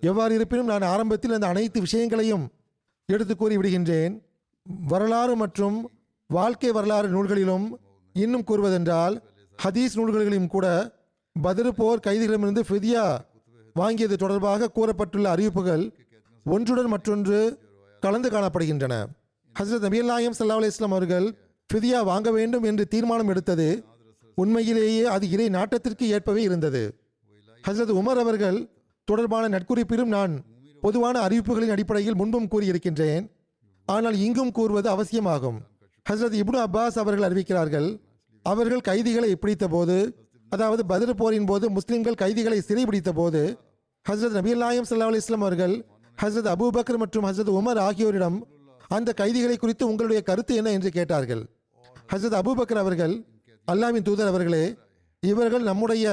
எவ்வாறு இருப்பினும் நான் ஆரம்பத்தில் அந்த அனைத்து விஷயங்களையும் எடுத்து கூறி விடுகின்றேன். வரலாறு மற்றும் வாழ்க்கை வரலாறு நூல்களிலும் இன்னும் கூறுவதென்றால் ஹதீஸ் நூல்களிலும் கூட பதிரு போர் கைதிகளிடமிருந்து ஃபிதியா வாங்கியது தொடர்பாக கூறப்பட்டுள்ள அறிவிப்புகள் ஒன்றுடன் மற்றொன்று கலந்து காணப்படுகின்றன. ஹசரத் நபி நாயம் சல்லா அலிஸ்லாம் அவர்கள் ஃபிதியா வாங்க வேண்டும் என்று தீர்மானம் எடுத்தது. உண்மையிலேயே அது இறை நாட்டத்திற்கு ஏற்பவே இருந்தது. ஹசரத் உமர் அவர்கள் தொடர்பான நட்குறிப்பிலும் நான் பொதுவான அறிவிப்புகளின் அடிப்படையில் முன்பும் கூறியிருக்கின்றேன். ஆனால் இங்கும் கூறுவது அவசியமாகும். ஹசரத் இப்னு அப்பாஸ் அவர்கள் அறிவிக்கிறார்கள் அவர்கள் கைதிகளை பிடித்த போது அதாவது பதில் போரின் போது முஸ்லிம்கள் கைதிகளை சிறைபிடித்த போது ஹசரத் நபி நாயம் சல்லா அலிஸ்லாம் அவர்கள் ஹசரத் அபுபக்கர் மற்றும் ஹசரத் உமர் ஆகியோரிடம் அந்த கைதிகளை குறித்து உங்களுடைய கருத்து என்ன என்று கேட்டார்கள். ஹசரத் அபுபக்கர் அவர்கள் அல்லாவின் தூதர் அவர்களே இவர்கள் நம்முடைய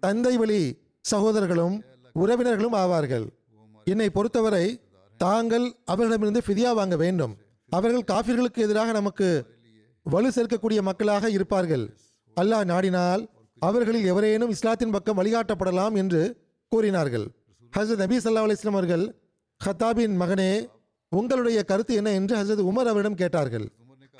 தந்தை வழி சகோதரர்களும் உறவினர்களும் ஆவார்கள். என்னை பொறுத்தவரை தாங்கள் அவர்களிடமிருந்து ஃபிதியா வாங்க வேண்டும். அவர்கள் காஃபிர்களுக்கு எதிராக நமக்கு வலு சேர்க்கக்கூடிய மக்களாக இருப்பார்கள். அல்லாஹ் நாடினால் அவர்களில் எவரேனும் இஸ்லாத்தின் பக்கம் வழிகாட்டப்படலாம் என்று கூறினார்கள். ஹசரத் நபி சல்லா அலிஸ்லாம் அவர்கள் ஹத்தாபின் மகனே உங்களுடைய கருத்து என்ன? என்று ஹசரத் உமர் அவரிடம் கேட்டார்கள்.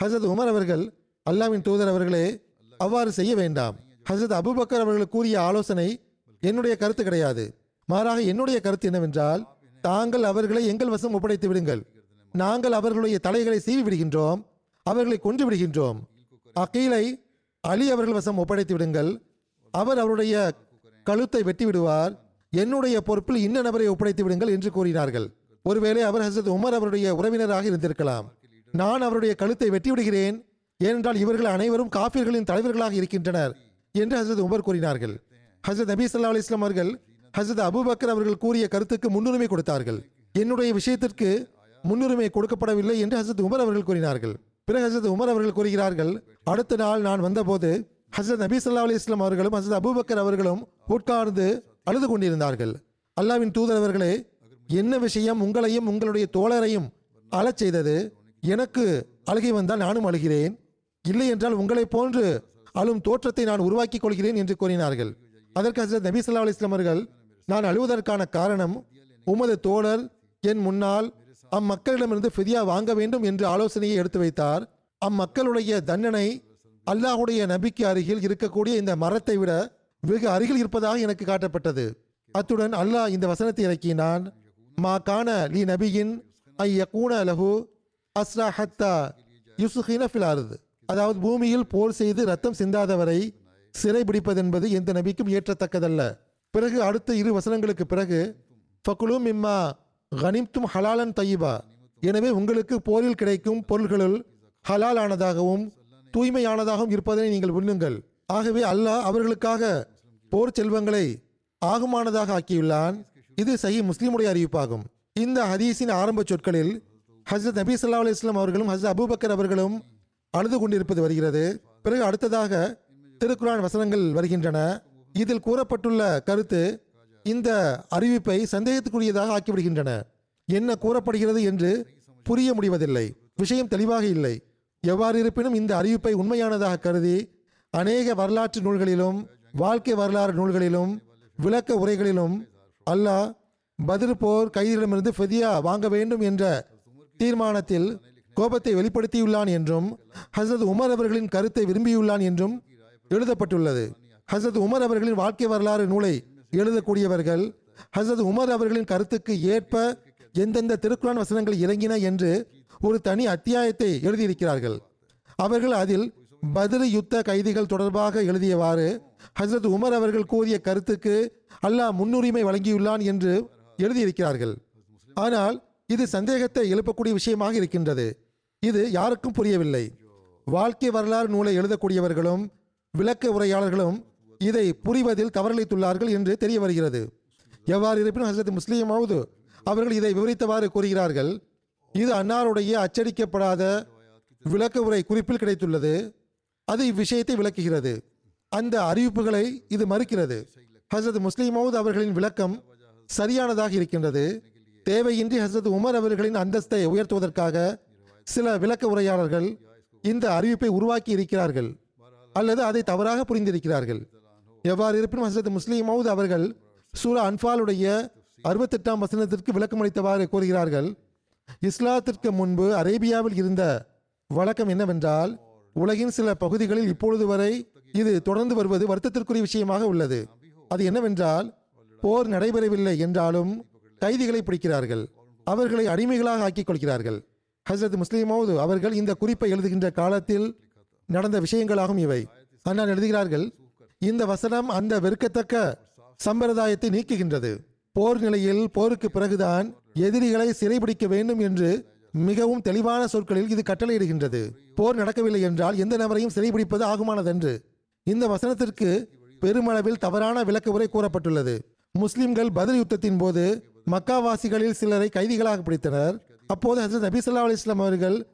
ஹசரத் உமர் அவர்கள் அல்லாவின் தூதர் அவர்களே அவ்வாறு செய்ய வேண்டாம். ஹசரத் அபுபக்கர் அவர்கள் கூறிய ஆலோசனை என்னுடைய கருத்து கிடையாது. மாறாக என்னுடைய கருத்து என்னவென்றால் தாங்கள் அவர்களை எங்கள் வசம் ஒப்படைத்து விடுங்கள். நாங்கள் அவர்களுடைய தலைகளை சீவி விடுகின்றோம் அவர்களை கொன்று விடுகின்றோம். அக்கீலை அலி அவர்கள் வசம் ஒப்படைத்து விடுங்கள் அவர் அவருடைய கழுத்தை வெட்டி விடுவார். என்னுடைய பொறுப்பில் இன்ன நபரை ஒப்படைத்து விடுங்கள் என்று கூறினார்கள். ஒருவேளை அவர் ஹசரத் உமர் அவருடைய உறவினராக இருந்திருக்கலாம். நான் அவருடைய கழுத்தை வெட்டி விடுகிறேன். ஏனென்றால் இவர்கள் அனைவரும் காபிர்களின் தலைவர்களாக இருக்கின்றனர் என்று ஹசரத் உமர் கூறினார்கள். ஹசரத் நபி சல்லா அலி இஸ்லாம் அவர்கள் ஹசரத் அபுபக்கர் அவர்கள் கூறிய கருத்துக்கு முன்னுரிமை கொடுத்தார்கள். என்னுடைய விஷயத்திற்கு முன்னுரிமை கொடுக்கப்படவில்லை என்று ஹசரத் உமர் அவர்கள் கூறினார்கள். பிறகு ஹசரத் உமர் அவர்கள் கூறுகிறார்கள் அடுத்த நாள் நான் வந்தபோது ஹசரத் நபி ஸல்லல்லாஹு அலி இஸ்லாம் அவர்களும் ஹசரத் அபுபக்கர் அவர்களும் உட்கார்ந்து அழுது கொண்டிருந்தார்கள். அல்லாவின் தூதர் அவர்களே என்ன விஷயம் உங்களையும் உங்களுடைய தோழரையும் அழச் செய்தது? எனக்கு அழுகை வந்தால் நானும் அழுகிறேன். இல்லை என்றால் உங்களைப் போன்று அழும் தோற்றத்தை நான் உருவாக்கிக் கொள்கிறேன் என்று கூறினார்கள். அதற்கு ஹசரத் நபி ஸல்லல்லாஹு அலி அவர்கள் நான் அழுவதற்கான காரணம் உமது தோழர் என் முன்னால் அம்மக்களிடமிருந்து ஃபிதியா வாங்க வேண்டும் என்று ஆலோசனையை எடுத்து வைத்தார். அம்மக்களுடைய தண்டனை அல்லாஹுடைய நபிக்கு அருகில் இருக்கக்கூடிய இந்த மரத்தை விட வெகு அருகில் இருப்பதாக எனக்கு காட்டப்பட்டது. அத்துடன் அல்லாஹ் இந்த வசனத்தை இறக்கினான். மா கான லி நபியின் ஐ யகூன லஹு அஸ்ரா ஹத்தா யுசுஹின ஃபில் அதாவது பூமியில் போர் செய்து ரத்தம் சிந்தாதவரை சிறைபிடிப்பது என்பது எந்த நபிக்கும் ஏற்றத்தக்கதல்ல. பிறகு அடுத்த இரு வசனங்களுக்கு பிறகு ஃபகுலும் இம்மா கனிம்தும் ஹலாலன் தையிபா. எனவே உங்களுக்கு போரில் கிடைக்கும் பொருள்களுள் ஹலாலானதாகவும் தூய்மையானதாகவும் இருப்பதனை நீங்கள் உண்ணுங்கள். ஆகவே அல்லாஹ் அவர்களுக்காக போர் செல்வங்களை ஆகுமானதாக ஆக்கியுள்ளான். இது சஹி முஸ்லிமுடைய அறிவிப்பாகும். இந்த ஹதீஸின் ஆரம்ப சொற்களில் ஹசரத் நபி ஸல்லல்லாஹு அலி இஸ்லாம் அவர்களும் ஹசரத் அபுபக்கர் அவர்களும் அழுது கொண்டிருப்பது வருகிறது. பிறகு அடுத்ததாக திருக்குரான் வசனங்கள் வருகின்றன. இதில் கூறப்பட்டுள்ள கருத்து இந்த அறிவிப்பை சந்தேகத்துக்குரியதாக ஆக்கிவிடுகின்றன என்ன கூறப்படுகிறது என்று புரிய முடிவதில்லை. விஷயம் தெளிவாக இல்லை. எவ்வாறு இருப்பினும் இந்த அறிவிப்பை உண்மையானதாக கருதி அநேக வரலாற்று நூல்களிலும் வாழ்க்கை வரலாறு நூல்களிலும் விளக்க உரைகளிலும் அல்லாஹ் பதில் போர் கைதியிடமிருந்து ஃபெதியா வாங்க வேண்டும் என்ற தீர்மானத்தில் கோபத்தை வெளிப்படுத்தியுள்ளான் என்றும் ஹசரத் உமர் அவர்களின் கருத்தை விரும்பியுள்ளான் என்றும் எழுதப்பட்டுள்ளது. ஹசரத் உமர் அவர்களின் வாழ்க்கை வரலாறு நூலை எழுதக்கூடியவர்கள் ஹசரத் உமர் அவர்களின் கருத்துக்கு ஏற்ப எந்தெந்த திருக்குறான் வசனங்கள் இறங்கின என்று ஒரு தனி அத்தியாயத்தை எழுதியிருக்கிறார்கள். அவர்கள் அதில் பதில் யுத்த கைதிகள் தொடர்பாக எழுதியவாறு ஹசரத் உமர் அவர்கள் கூறிய கருத்துக்கு அல்லாஹ் முன்னுரிமை வழங்கியுள்ளான் என்று எழுதியிருக்கிறார்கள். ஆனால் இது சந்தேகத்தை எழுப்பக்கூடிய விஷயமாக இருக்கின்றது. இது யாருக்கும் புரியவில்லை. வாழ்க்கை வரலாறு நூலை எழுதக்கூடியவர்களும் விளக்க உரையாளர்களும் இதை புரிவதில் தவறளித்துள்ளார்கள் என்று தெரிய வருகிறது. எவ்வாறு இருப்பினும் ஹசரத் முஸ்லீம் மவுது அவர்கள் இதை விவரித்தவாறு கூறுகிறார்கள் இது அன்னாருடைய அச்சடிக்கப்படாத விளக்க உரை குறிப்பில் கிடைத்துள்ளது. அது இவ்விஷயத்தை விளக்குகிறது. அந்த அறிவிப்புகளை இது மறுக்கிறது. ஹசரத் முஸ்லீம் அவர்களின் விளக்கம் சரியானதாக இருக்கின்றது. தேவையின்றி ஹசரத் உமர் அவர்களின் அந்தஸ்தை உயர்த்துவதற்காக சில விளக்க உரையாளர்கள் இந்த அறிவிப்பை உருவாக்கி இருக்கிறார்கள் அல்லது அதை தவறாக புரிந்திருக்கிறார்கள். எவ்வாறு இருப்பினும் ஹசரத் முஸ்லீம் அவர்கள் சூரா அன்பாலுடைய அறுபத்தெட்டாம் வசனத்திற்கு விளக்கமளித்தவாறு கூறுகிறார்கள். இஸ்லாத்திற்கு முன்பு அரேபியாவில் இருந்த வழக்கம் என்னவென்றால் உலகின் சில பகுதிகளில் இப்பொழுது வரை இது தொடர்ந்து வருவது வருத்தத்திற்குரிய விஷயமாக உள்ளது. அது என்னவென்றால் போர் நடைபெறவில்லை என்றாலும் கைதிகளை பிடிக்கிறார்கள். அவர்களை அடிமைகளாக ஆக்கிக் கொள்கிறார்கள். ஹசரத் முஸ்லிமோது அவர்கள் இந்த குறிப்பை எழுதுகின்ற காலத்தில் நடந்த விஷயங்களாகும் இவை. அண்ணா எழுதுகிறார்கள் இந்த வசனம் அந்த வெறுக்கத்தக்க சம்பிரதாயத்தை நீக்குகின்றது. போர் நிலையில் போருக்கு பிறகுதான் எதிரிகளை சிறைபிடிக்க வேண்டும் என்று மிகவும் தெளிவான சொற்களில் இது கட்டளையிடுகின்றது. போர் நடக்கவில்லை என்றால் எந்த நபரையும் சிறைபிடிப்பது ஆகுமானதன்று. இந்த வசனத்திற்கு பெருமளவில் தவறான விளக்க உரை கூறப்பட்டுள்ளது. முஸ்லிம்கள் பதில் யுத்தத்தின் போது மக்காவாசிகளில் சிலரை கைதிகளாக பிடித்தனர். அப்போது ஹசரத் நபிசல்லா அலி இஸ்லாம் அவர்கள்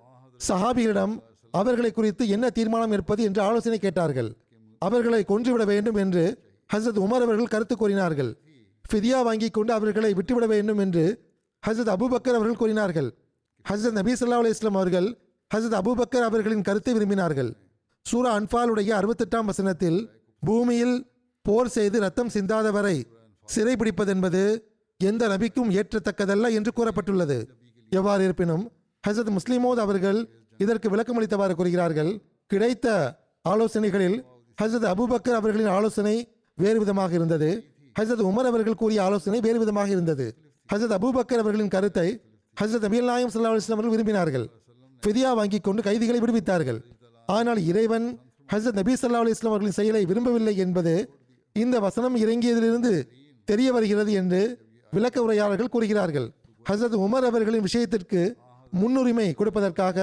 சஹாபிகளிடம் அவர்களை குறித்து என்ன தீர்மானம் எடுப்பது? என்று ஆலோசனை கேட்டார்கள். அவர்களை கொன்றுவிட வேண்டும் என்று ஹசரத் உமர் அவர்கள் கருத்து கூறினார்கள். ஃபிதியா வாங்கி கொண்டு அவர்களை விட்டுவிட வேண்டும் என்று ஹசரத் அபூபக்கர் அவர்கள் கூறினார்கள். ஹசரத் நபி ஸல்லல்லாஹு அலி இஸ்லாம் அவர்கள் ஹசரத் அபூபக்கர் அவர்களின் கருத்தை விரும்பினார்கள். சூரா அன்பாலுடைய அறுபத்தெட்டாம் வசனத்தில் பூமியில் போர் செய்து ரத்தம் சிந்தாதவரை சிறைபிடிப்பதென்பது எந்த நபிக்கும் ஏற்றத்தக்கதல்ல என்று கூறப்பட்டுள்ளது. எவ்வாறு இருப்பினும் ஹசரத் முஸ்லிமோத் அவர்கள் இதற்கு விளக்கமளித்தவாறு கூறுகிறார்கள். கிடைத்த ஆலோசனைகளில் ஹசரத் அபுபக்கர் அவர்களின் ஆலோசனை வேறு விதமாக இருந்தது. ஹசரத் உமர் அவர்கள் கூறிய ஆலோசனை வேறு விதமாக இருந்தது. ஹசரத் அபூபக்கர் அவர்களின் கருத்தை ஹசரத் நபியல் நாயம் சல்லா அவர்கள் விரும்பினார்கள். ஃபிதியா வாங்கி கொண்டு கைதிகளை விடுவித்தார்கள். ஆனால் இறைவன் ஹசரத் நபி சல்லா அலி இஸ்லாம் அவர்களின் செயலை விரும்பவில்லை என்பது இந்த வசனம் இறங்கியதிலிருந்து தெரிய வருகிறது என்று விளக்க உரையாளர்கள் கூறுகிறார்கள். ஹசரத் உமர் அவர்களின் விஷயத்திற்கு முன்னுரிமை கொடுப்பதற்காக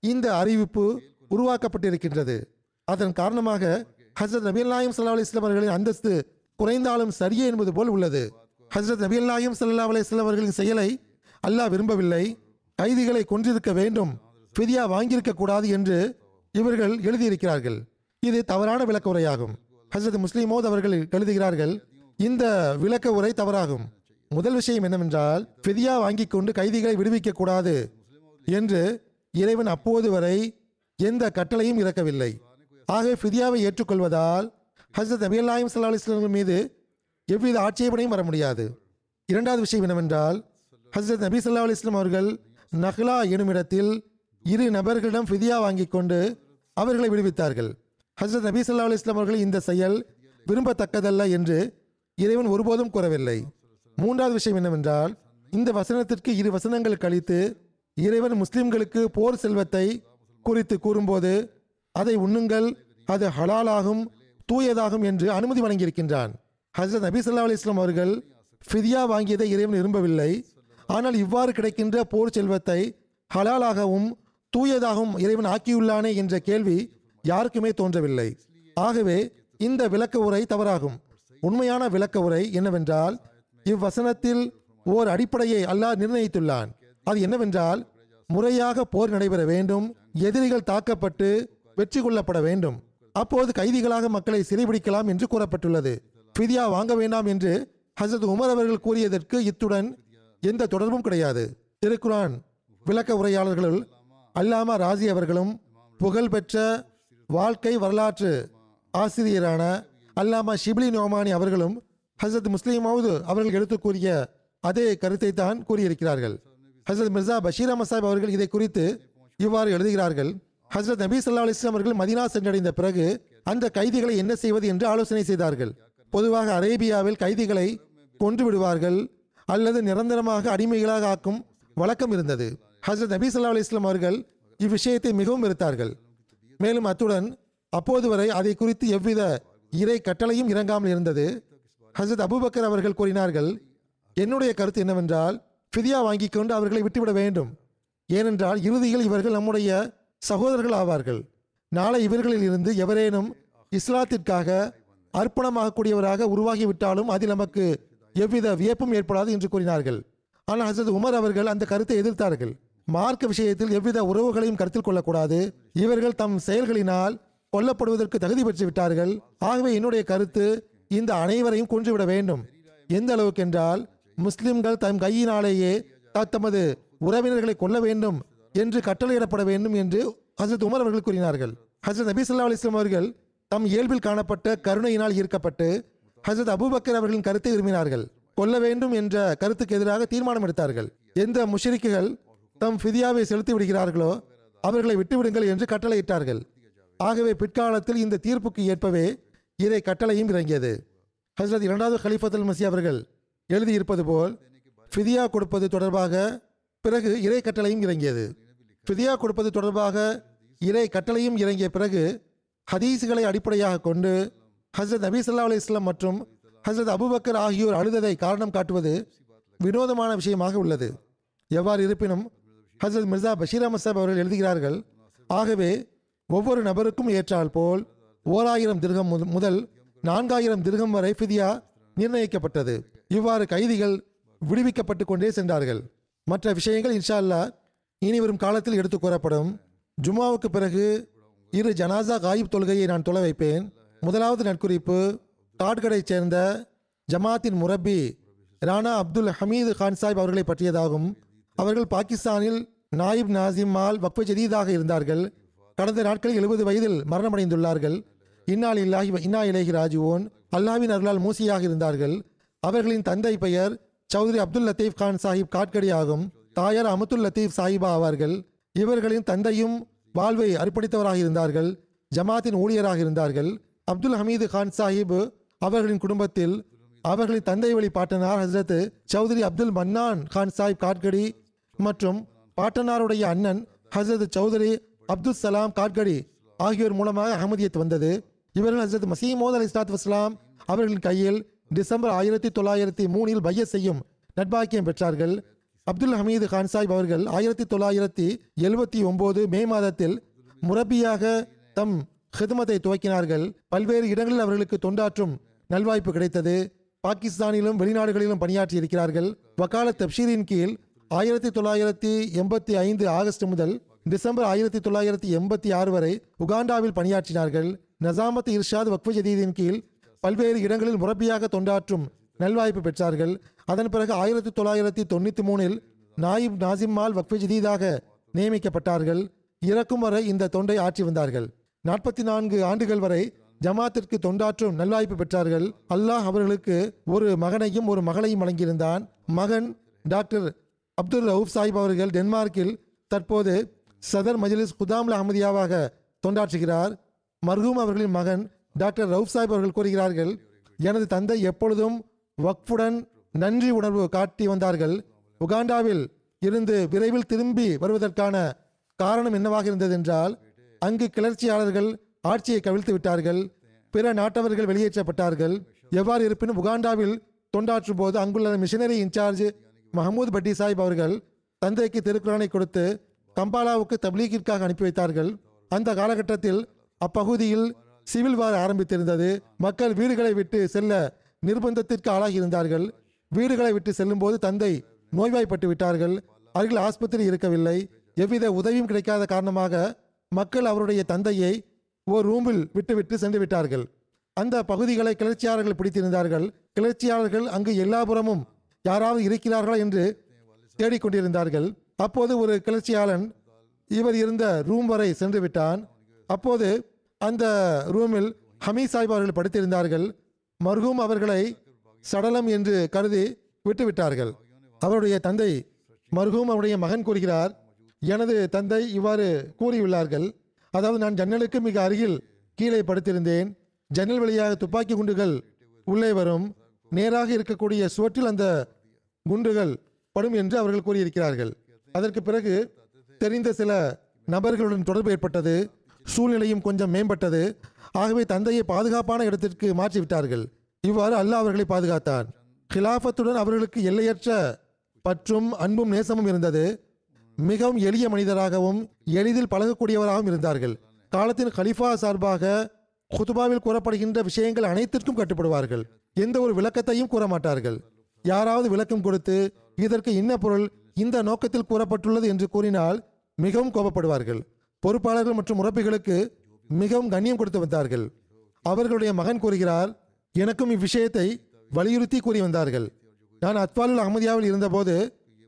இந்த அறிவிப்பு உருவாக்கப்பட்டிருக்கின்றது. அதன் காரணமாக ஹசரத் நபீல் நாயம் சல்லா அலி இஸ்லாம் அவர்களின் அந்தஸ்து குறைந்தாலும் சரியே என்பது போல் உள்ளது. ஹசரத் நபி நாயம் சல்லா அலி செயலை அல்லாஹ் விரும்பவில்லை. கைதிகளை கொன்றிருக்க வேண்டும் ஃபிதியா வாங்கியிருக்க கூடாது என்று இவர்கள் எழுதியிருக்கிறார்கள். இது தவறான விளக்க உரையாகும். ஹசரத் முஸ்லிமோத் அவர்கள் எழுதுகிறார்கள் இந்த விளக்க உரை தவறாகும். முதல் விஷயம் என்னவென்றால் ஃபிதியா வாங்கிக் கொண்டு கைதிகளை விடுவிக்க கூடாது என்று இறைவன் அப்போது வரை எந்த கட்டளையும் இறக்கவில்லை. ஆகவே ஃபிதியாவை ஏற்றுக்கொள்வதால் ஹசரத் நபி அல்லாஹிம் சல்லா அலிஸ்லாம் மீது எவ்வித ஆட்சேபனையும் வர முடியாது. இரண்டாவது விஷயம் என்னவென்றால் ஹசரத் நபி சல்லா அலிஸ்லாம் அவர்கள் நஹ்லா எனும் இடத்தில் இரு நபர்களிடம் ஃபிதியா வாங்கி கொண்டு அவர்களை விடுவித்தார்கள். ஹசரத் நபி சல்லா அலிஸ்லாம் அவர்கள் இந்த செயல் விரும்பத்தக்கதல்ல என்று இறைவன் ஒருபோதும் கூறவில்லை. மூன்றாவது விஷயம் என்னவென்றால் இந்த வசனத்திற்கு இரு வசனங்கள் கழித்து இறைவன் முஸ்லிம்களுக்கு போர் செல்வத்தை குறித்து கூறும்போது அதை உண்ணுங்கள் அது ஹலாலாகும் தூயதாகும் என்று அனுமதி வழங்கியிருக்கின்றான். ஹசரத் நபி ஸல்லல்லாஹு அலி இஸ்லாம் அவர்கள் ஃபிதியா வாங்கியதை இறைவன் விரும்பவில்லை. ஆனால் இவ்வாறு கிடைக்கின்ற போர் செல்வத்தை ஹலாலாகவும் தூயதாகவும் இறைவன் ஆக்கியுள்ளானே என்ற கேள்வி யாருக்குமே தோன்றவில்லை. ஆகவே இந்த விளக்க உரை தவறாகும். உண்மையான விளக்க உரை என்னவென்றால் இவ்வசனத்தில் ஓர் அடிப்படையை அல்லாஹ் நிர்ணயித்துள்ளான். அது என்னவென்றால் முறையாக போர் நடைபெற வேண்டும் எதிரிகள் தாக்கப்பட்டு வெற்றி கொள்ளப்பட வேண்டும். அப்போது கைதிகளாக மக்களை சிறைபிடிக்கலாம் என்று கூறப்பட்டுள்ளது. ஃபிதியா வாங்க வேண்டாம் என்று ஹசரத் உமர் அவர்கள் கூறியதற்கு இத்துடன் எந்த தொடர்பும் கிடையாது. திருக்குரான் விளக்க உரையாளர்களுள் அல்லாமா ராஜி அவர்களும் புகழ்பெற்ற வாழ்க்கை வரலாற்று ஆசிரியரான அல்லாமா ஷிப்லி நோமானி அவர்களும் ஹசரத் முஸ்லீமாவது அவர்கள் எடுத்து கூறிய அதே கருத்தை தான் கூறியிருக்கிறார்கள். ஹசரத் மிர்சா பஷீர் அஹமத் சாஹிப் அவர்கள் இதை குறித்து இவ்வாறு எழுதுகிறார்கள். ஹசரத் நபி சல்லா அலிஸ்லாம் அவர்கள் மதினா சென்றடைந்த பிறகு அந்த கைதிகளை என்ன செய்வது என்று ஆலோசனை செய்தார்கள். பொதுவாக அரேபியாவில் கைதிகளை கொன்று விடுவார்கள் அல்லது நிரந்தரமாக அடிமைகளாக ஆக்கும் வழக்கம் இருந்தது. ஹசரத் நபி சல்லா அலிஸ்லாம் அவர்கள் இவ்விஷயத்தை மிகவும் வெறுத்தார்கள். மேலும் அத்துடன் அப்போது வரை அதை குறித்து எவ்வித இறை கட்டளையும் இறங்காமல் இருந்தது. ஹசரத் அபூபக்கர் அவர்கள் கூறினார்கள் என்னுடைய கருத்து என்னவென்றால் ஃபிதியா வாங்கிக் கொண்டு அவர்களை விட்டுவிட வேண்டும். ஏனென்றால் இறுதியில் இவர்கள் நம்முடைய சகோதரர்கள் ஆவார்கள் நாளை இவர்களில் இருந்து எவரேனும் இஸ்லாத்திற்காக அர்ப்பணமாகக்கூடியவராக உருவாகிவிட்டாலும் அதில் நமக்கு எவ்வித வியப்பும் ஏற்படாது என்று கூறினார்கள். ஆனால் ஹசரத் உமர் அவர்கள் அந்த கருத்தை எதிர்த்தார்கள். மார்க்க விஷயத்தில் எவ்வித உறவுகளையும் கருத்தில் கொள்ளக்கூடாது. இவர்கள் தம் செயல்களினால் கொல்லப்படுவதற்கு தகுதி பெற்று விட்டார்கள். ஆகவே என்னுடைய கருத்து இந்த அனைவரையும் கொன்றுவிட வேண்டும். எந்த அளவுக்கு என்றால் முஸ்லிம்கள் தம் கையினாலேயே தத்தமது உறவினர்களை கொல்ல வேண்டும் என்று கட்டளையிடப்பட வேண்டும் என்று ஹசரத் உமர் அவர்கள் கூறினார்கள். ஹசரத் நபி ஸல்லல்லாஹு அலிஸ்லாம் அவர்கள் தம் இயல்பில் காணப்பட்ட கருணையினால் ஈர்க்கப்பட்டு ஹசரத் அபுபக்கர் அவர்களின் கருத்தை விரும்பினார்கள். கொல்ல வேண்டும் என்ற கருத்துக்கு எதிராக தீர்மானம் எடுத்தார்கள். எந்த முஷரிக்குகள் தம் ஃபிதியாவை செலுத்தி விடுகிறார்களோ அவர்களை விட்டுவிடுங்கள் என்று கட்டளையிட்டார்கள். ஆகவே பிற்காலத்தில் இந்த தீர்ப்புக்கு ஏற்பவே இதை கட்டளையும் இறங்கியது. ஹசரத் இரண்டாவது ஹலிஃபத்துல் மசி அவர்கள் எழுதியிருப்பது போல் ஃபிதியா கொடுப்பது தொடர்பாக பிறகு இறை கட்டளையும் இறங்கியது. ஃபிதியா கொடுப்பது தொடர்பாக இறை கட்டளையும் இறங்கிய பிறகு ஹதீஸுகளை அடிப்படையாக கொண்டு ஹசரத் நபி ஸல்லல்லாஹு அலைஹி மற்றும் ஹசரத் அபுபக்கர் ஆகியோர் அழுததை காரணம் காட்டுவது வினோதமான விஷயமாக உள்ளது. எவ்வாறு இருப்பினும் ஹசரத் மிர்சா பஷீர் அஹமத் சாப் அவர்கள் எழுதுகிறார்கள் ஆகவே ஒவ்வொரு நபருக்கும் ஏற்றால் போல் ஓராயிரம் திருகம் முதல் நான்காயிரம் திருகம் வரை ஃபிதியா நிர்ணயிக்கப்பட்டது. இவ்வாறு கைதிகள் விடுவிக்கப்பட்டு கொண்டே சென்றார்கள். மற்ற விஷயங்கள் இன்ஷா அல்லாஹ் இனி வரும் காலத்தில் எடுத்து கூறப்படும். ஜுமாவுக்கு பிறகு இரு ஜனாசா காயிப் தொழுகையை நான் தொலை வைப்பேன். முதலாவது நட்குறிப்பு தாட்கடை சேர்ந்த ஜமாத்தின் முரப்பி ராணா அப்துல் ஹமீது கான் சாஹிப் அவர்களை பற்றியதாகும். அவர்கள் பாகிஸ்தானில் நாயிப் நாசிம் மால் வக்ஃபு ஜதீதாக இருந்தார்கள். கடந்த நாட்களில் எழுபது வயதில் மரணமடைந்துள்ளார்கள். இன்னால் இல்லாஹி இன்னா இலேஹி ராஜுவோன் அல்லாவின் அருளால் மூசியாக இருந்தார்கள். அவர்களின் தந்தை பெயர் சௌத்ரி அப்துல் லத்தீப் கான் சாஹிப் காட்கடியாகும் தாயார் அமத்துல் லத்தீப் சாஹிபா ஆவார்கள் இவர்களின் தந்தையும் வாழ்வை அர்ப்பணித்தவராக இருந்தார்கள் ஜமாத்தின் ஊழியராக இருந்தார்கள் அப்துல் ஹமீது கான் சாஹிப் அவர்களின் குடும்பத்தில் அவர்களின் தந்தை வழி பாட்டனார் ஹசரத் சௌத்ரி அப்துல் மன்னான் கான் சாஹிப் காட்கடி மற்றும் பாட்டனாருடைய அண்ணன் ஹசரத் சௌத்ரி அப்துல் சலாம் காட்கடி ஆகியோர் மூலமாக அகமதியத் வந்தது. இவர்கள் ஹசரத் மசீமோத் அலி இஸ்லாத் வஸ்லாம் அவர்களின் கையில் டிசம்பர் ஆயிரத்தி தொள்ளாயிரத்தி மூணில் பைய செய்யும் நட்பாக்கியம் பெற்றார்கள். அப்துல் ஹமீது கான் சாஹிப் அவர்கள் ஆயிரத்தி தொள்ளாயிரத்தி எழுபத்தி ஒன்பது மே மாதத்தில் முரப்பியாக தம் ஹிதமத்தை துவக்கினார்கள். பல்வேறு இடங்களில் அவர்களுக்கு தொண்டாற்றும் நல்வாய்ப்பு கிடைத்தது. பாகிஸ்தானிலும் வெளிநாடுகளிலும் பணியாற்றி இருக்கிறார்கள். வக்கால தப்ஷீரின் கீழ் ஆயிரத்தி தொள்ளாயிரத்தி எண்பத்தி ஐந்து ஆகஸ்ட் முதல் டிசம்பர் ஆயிரத்தி தொள்ளாயிரத்தி எண்பத்தி ஆறு வரை உகாண்டாவில் பணியாற்றினார்கள். நசாமத் இர்ஷாத் வக்ஃபு ஜதீதின் கீழ் பல்வேறு இடங்களில் முரப்பியாக தொண்டாற்றும் நல்வாய்ப்பு பெற்றார்கள். அதன் பிறகு ஆயிரத்தி தொள்ளாயிரத்தி தொண்ணூற்றி மூணில் நாயிப் நாசிம்மால் வக்ஃபி ஜதீதாக நியமிக்கப்பட்டார்கள். இறக்கும் வரை இந்த தொண்டை ஆற்றி வந்தார்கள். நாற்பத்தி நான்கு ஆண்டுகள் வரை ஜமாத்திற்கு தொண்டாற்றும் நல்வாய்ப்பு பெற்றார்கள். அல்லாஹ் அவர்களுக்கு ஒரு மகனையும் ஒரு மகளையும் வழங்கியிருந்தான். மகன் டாக்டர் அப்துல் ரவுப் சாஹிப் அவர்கள் டென்மார்க்கில் தற்போது சதர் மஜ்லிஸ் குதாம்ல அஹமதியாவாக தொண்டாற்றுகிறார். மர்ஹூம் அவர்களின் மகன் டாக்டர் ரவுப் சாஹிப் அவர்கள் கூறுகிறார்கள் எனது தந்தை எப்பொழுதும் வக்ஃபுடன் நன்றி உணர்வு காட்டி வந்தார்கள். உகாண்டாவில் இருந்து விரைவில் திரும்பி வருவதற்கான காரணம் என்னவாக இருந்தது என்றால் அங்கு கிளர்ச்சியாளர்கள் ஆட்சியை கவிழ்த்து விட்டார்கள். பிற நாட்டவர்கள் வெளியேற்றப்பட்டார்கள். எவ்வாறு இருப்பினும் உகாண்டாவில் தொண்டாற்றும் போது அங்குள்ள மிஷனரி இன்சார்ஜ் மஹமூத் பட்டி சாஹிப் அவர்கள் தந்தைக்கு திருக்குறானை கொடுத்து கம்பாலாவுக்கு தப்லீகிற்காக அனுப்பி வைத்தார்கள். அந்த காலகட்டத்தில் அப்பகுதியில் சிவில் வார் ஆரம்பித்திருந்தது. மக்கள் வீடுகளை விட்டு செல்ல நிர்பந்தத்திற்கு ஆளாகியிருந்தார்கள். வீடுகளை விட்டு செல்லும்போது தந்தை நோய்வாய்ப்பட்டு விட்டார்கள். அருகில் ஆஸ்பத்திரி இருக்கவில்லை. எவ்வித உதவியும் கிடைக்காத காரணமாக மக்கள் அவருடைய தந்தையை ஓர் ரூமில் விட்டுவிட்டு சென்று விட்டார்கள். அந்த பகுதிகளை கிளர்ச்சியாளர்கள் பிடித்திருந்தார்கள். கிளர்ச்சியாளர்கள் அங்கு எல்லாபுறமும் யாராவது இருக்கிறார்களா என்று தேடிக்கொண்டிருந்தார்கள். அப்போது ஒரு கிளர்ச்சியாளன் இவர் இருந்த ரூம் வரை சென்று விட்டான். அப்போது அந்த ரூமில் ஹமீத் சாஹிப் அவர்கள் படுத்திருந்தார்கள். மர்ஹூம் அவர்களை சடலம் என்று கருதி விட்டுவிட்டார்கள். அவருடைய தந்தை மர்ஹூம் அவருடைய மகன் கூறுகிறார் எனது தந்தை இவ்வாறு கூறியுள்ளார்கள். அதாவது நான் ஜன்னலுக்கு மிக அருகில் கீழே படுத்திருந்தேன். ஜன்னல் வழியாக துப்பாக்கி குண்டுகள் உள்ளே வரும். நேராக இருக்கக்கூடிய சுவற்றில் அந்த குண்டுகள் படும் என்று அவர்கள் கூறியிருக்கிறார்கள். அதற்கு பிறகு தெரிந்த சில நபர்களுடன் தொடர்பு ஏற்பட்டது. சூழ்நிலையும் கொஞ்சம் மேம்பட்டது. ஆகவே தந்தையை பாதுகாப்பான இடத்திற்கு மாற்றிவிட்டார்கள். இவ்வாறு அல்லாஹ் அவர்களை பாதுகாத்தான். கிலாஃபத்துடன் அவர்களுக்கு எல்லையற்ற பற்றும் அன்பும் நேசமும் இருந்தது. மிகவும் எளிய மனிதராகவும் எளிதில் பழகக்கூடியவராகவும் இருந்தார்கள். காலத்தின் கலிஃபா சார்பாக குதுபாவில் கூறப்படுகின்ற விஷயங்கள் அனைத்திற்கும் கட்டுப்படுவார்கள். எந்த ஒரு விளக்கத்தையும் கூற மாட்டார்கள் யாராவது விளக்கம் கொடுத்து இதற்கு இன்ன பொருள் இந்த நோக்கத்தில் கூறப்பட்டுள்ளது என்று கூறினால் மிகவும் கோபப்படுவார்கள். பொறுப்பாளர்கள் மற்றும் முறப்பிகளுக்கு மிகவும் கண்ணியம் கொடுத்து வந்தார்கள். அவர்களுடைய மகன் கூறுகிறார் எனக்கும் இவ்விஷயத்தை வலியுறுத்தி கூறி வந்தார்கள். நான் அத்வாலுல் அஹமதியாவில் இருந்தபோது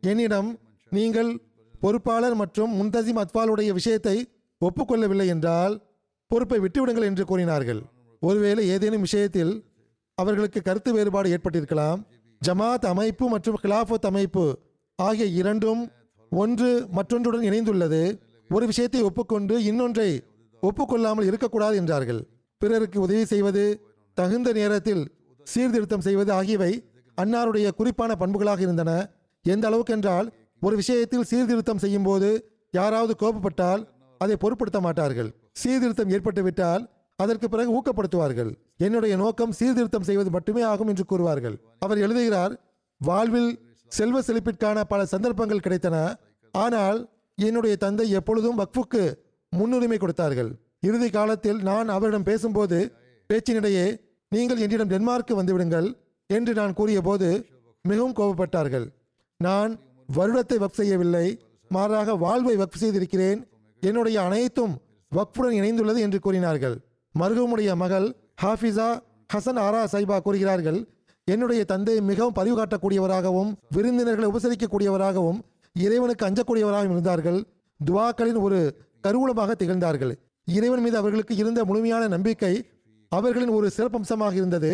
என்னிடம் நீங்கள் பொறுப்பாளர் மற்றும் முன்தசிம் அத்வாலுடைய விஷயத்தை ஒப்புக்கொள்ளவில்லை என்றால் பொறுப்பை விட்டுவிடுங்கள் என்று கூறினார்கள். ஒருவேளை ஏதேனும் விஷயத்தில் அவர்களுக்கு கருத்து வேறுபாடு ஏற்பட்டிருக்கலாம். ஜமாத் அமைப்பு மற்றும் கிலாஃபத் அமைப்பு ஆகிய இரண்டும் ஒன்று மற்றொன்றுடன் இணைந்துள்ளது. ஒரு விஷயத்தை ஒப்புக்கொண்டு இன்னொன்றை ஒப்புக்கொள்ளாமல் இருக்கக்கூடாது என்றார்கள். பிறருக்கு உதவி செய்வது தகுந்த நேரத்தில் சீர்திருத்தம் செய்வது ஆகியவை அன்னாருடைய குறிப்பான பண்புகளாக இருந்தன. எந்த அளவுக்கு என்றால் ஒரு விஷயத்தில் சீர்திருத்தம் செய்யும் போது யாராவது கோபப்பட்டால் அதை பொருட்படுத்த மாட்டார்கள். சீர்திருத்தம் ஏற்பட்டுவிட்டால் அதற்கு பிறகு ஊக்கப்படுத்துவார்கள். என்னுடைய நோக்கம் சீர்திருத்தம் செய்வது மட்டுமே ஆகும் என்று கூறுவார்கள். அவர் எழுதுகிறார் வாழ்வில் செல்வ செழிப்பிற்கான பல சந்தர்ப்பங்கள் கிடைத்தன. ஆனால் என்னுடைய தந்தை எப்பொழுதும் வக்ஃபுக்கு முன்னுரிமை கொடுத்தார்கள். இறுதி காலத்தில் நான் அவரிடம் பேசும்போது பேச்சினிடையே நீங்கள் என்னிடம் டென்மார்க்கு வந்துவிடுங்கள் என்று நான் கூறியபோது மிகவும் கோபப்பட்டார்கள். நான் வருடத்தை வக்ஃப் செய்யவில்லை மாறாக வாழ்வை வக்ஃப் செய்திருக்கிறேன். என்னுடைய அனைத்தும் வக்ஃபுடன் இணைந்துள்ளது என்று கூறினார்கள். மருகமுடைய மகள் ஹாஃபிசா ஹசன் ஆரா சைபா கூறுகிறார்கள் என்னுடைய தந்தை மிகவும் பரிவு காட்டக்கூடியவராகவும் விருந்தினர்களை உபசரிக்கக்கூடியவராகவும் இறைவனுக்கு அஞ்சக்கூடியவராகவும் இருந்தார்கள். துவாக்களின் ஒரு கருவூலமாக திகழ்ந்தார்கள். இறைவன் மீது அவர்களுக்கு இருந்த முழுமையான நம்பிக்கை அவர்களின் ஒரு சிறப்பம்சமாக இருந்தது.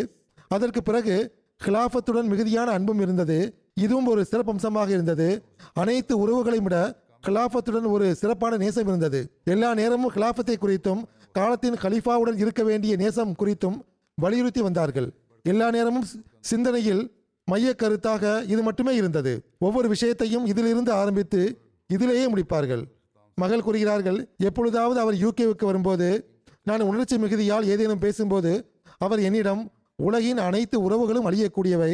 அதற்கு பிறகு கிலாஃபத்துடன் மிகுதியான அன்பும் இருந்தது. இதுவும் ஒரு சிறப்பம்சமாக இருந்தது. அனைத்து உறவுகளையும் விட கிலாஃபத்துடன் ஒரு சிறப்பான நேசம் இருந்தது. எல்லா நேரமும் கிலாஃபத்தை குறித்தும் காலத்தின் கலீஃபாவுடன் இருக்க வேண்டிய நேசம் குறித்தும் வலியுறுத்தி வந்தார்கள். எல்லா நேரமும் சிந்தனையில் மைய கருத்தாக இது மட்டுமே இருந்தது. ஒவ்வொரு விஷயத்தையும் இதிலிருந்து ஆரம்பித்து இதிலேயே முடிப்பார்கள். மகள் கூறுகிறார்கள் எப்பொழுதாவது அவர் யூகேவுக்கு வரும்போது நான் உணர்ச்சி மிகுதியால் ஏதேனும் பேசும்போது அவர் என்னிடம் உலகின் அனைத்து உறவுகளும் அழியக்கூடியவை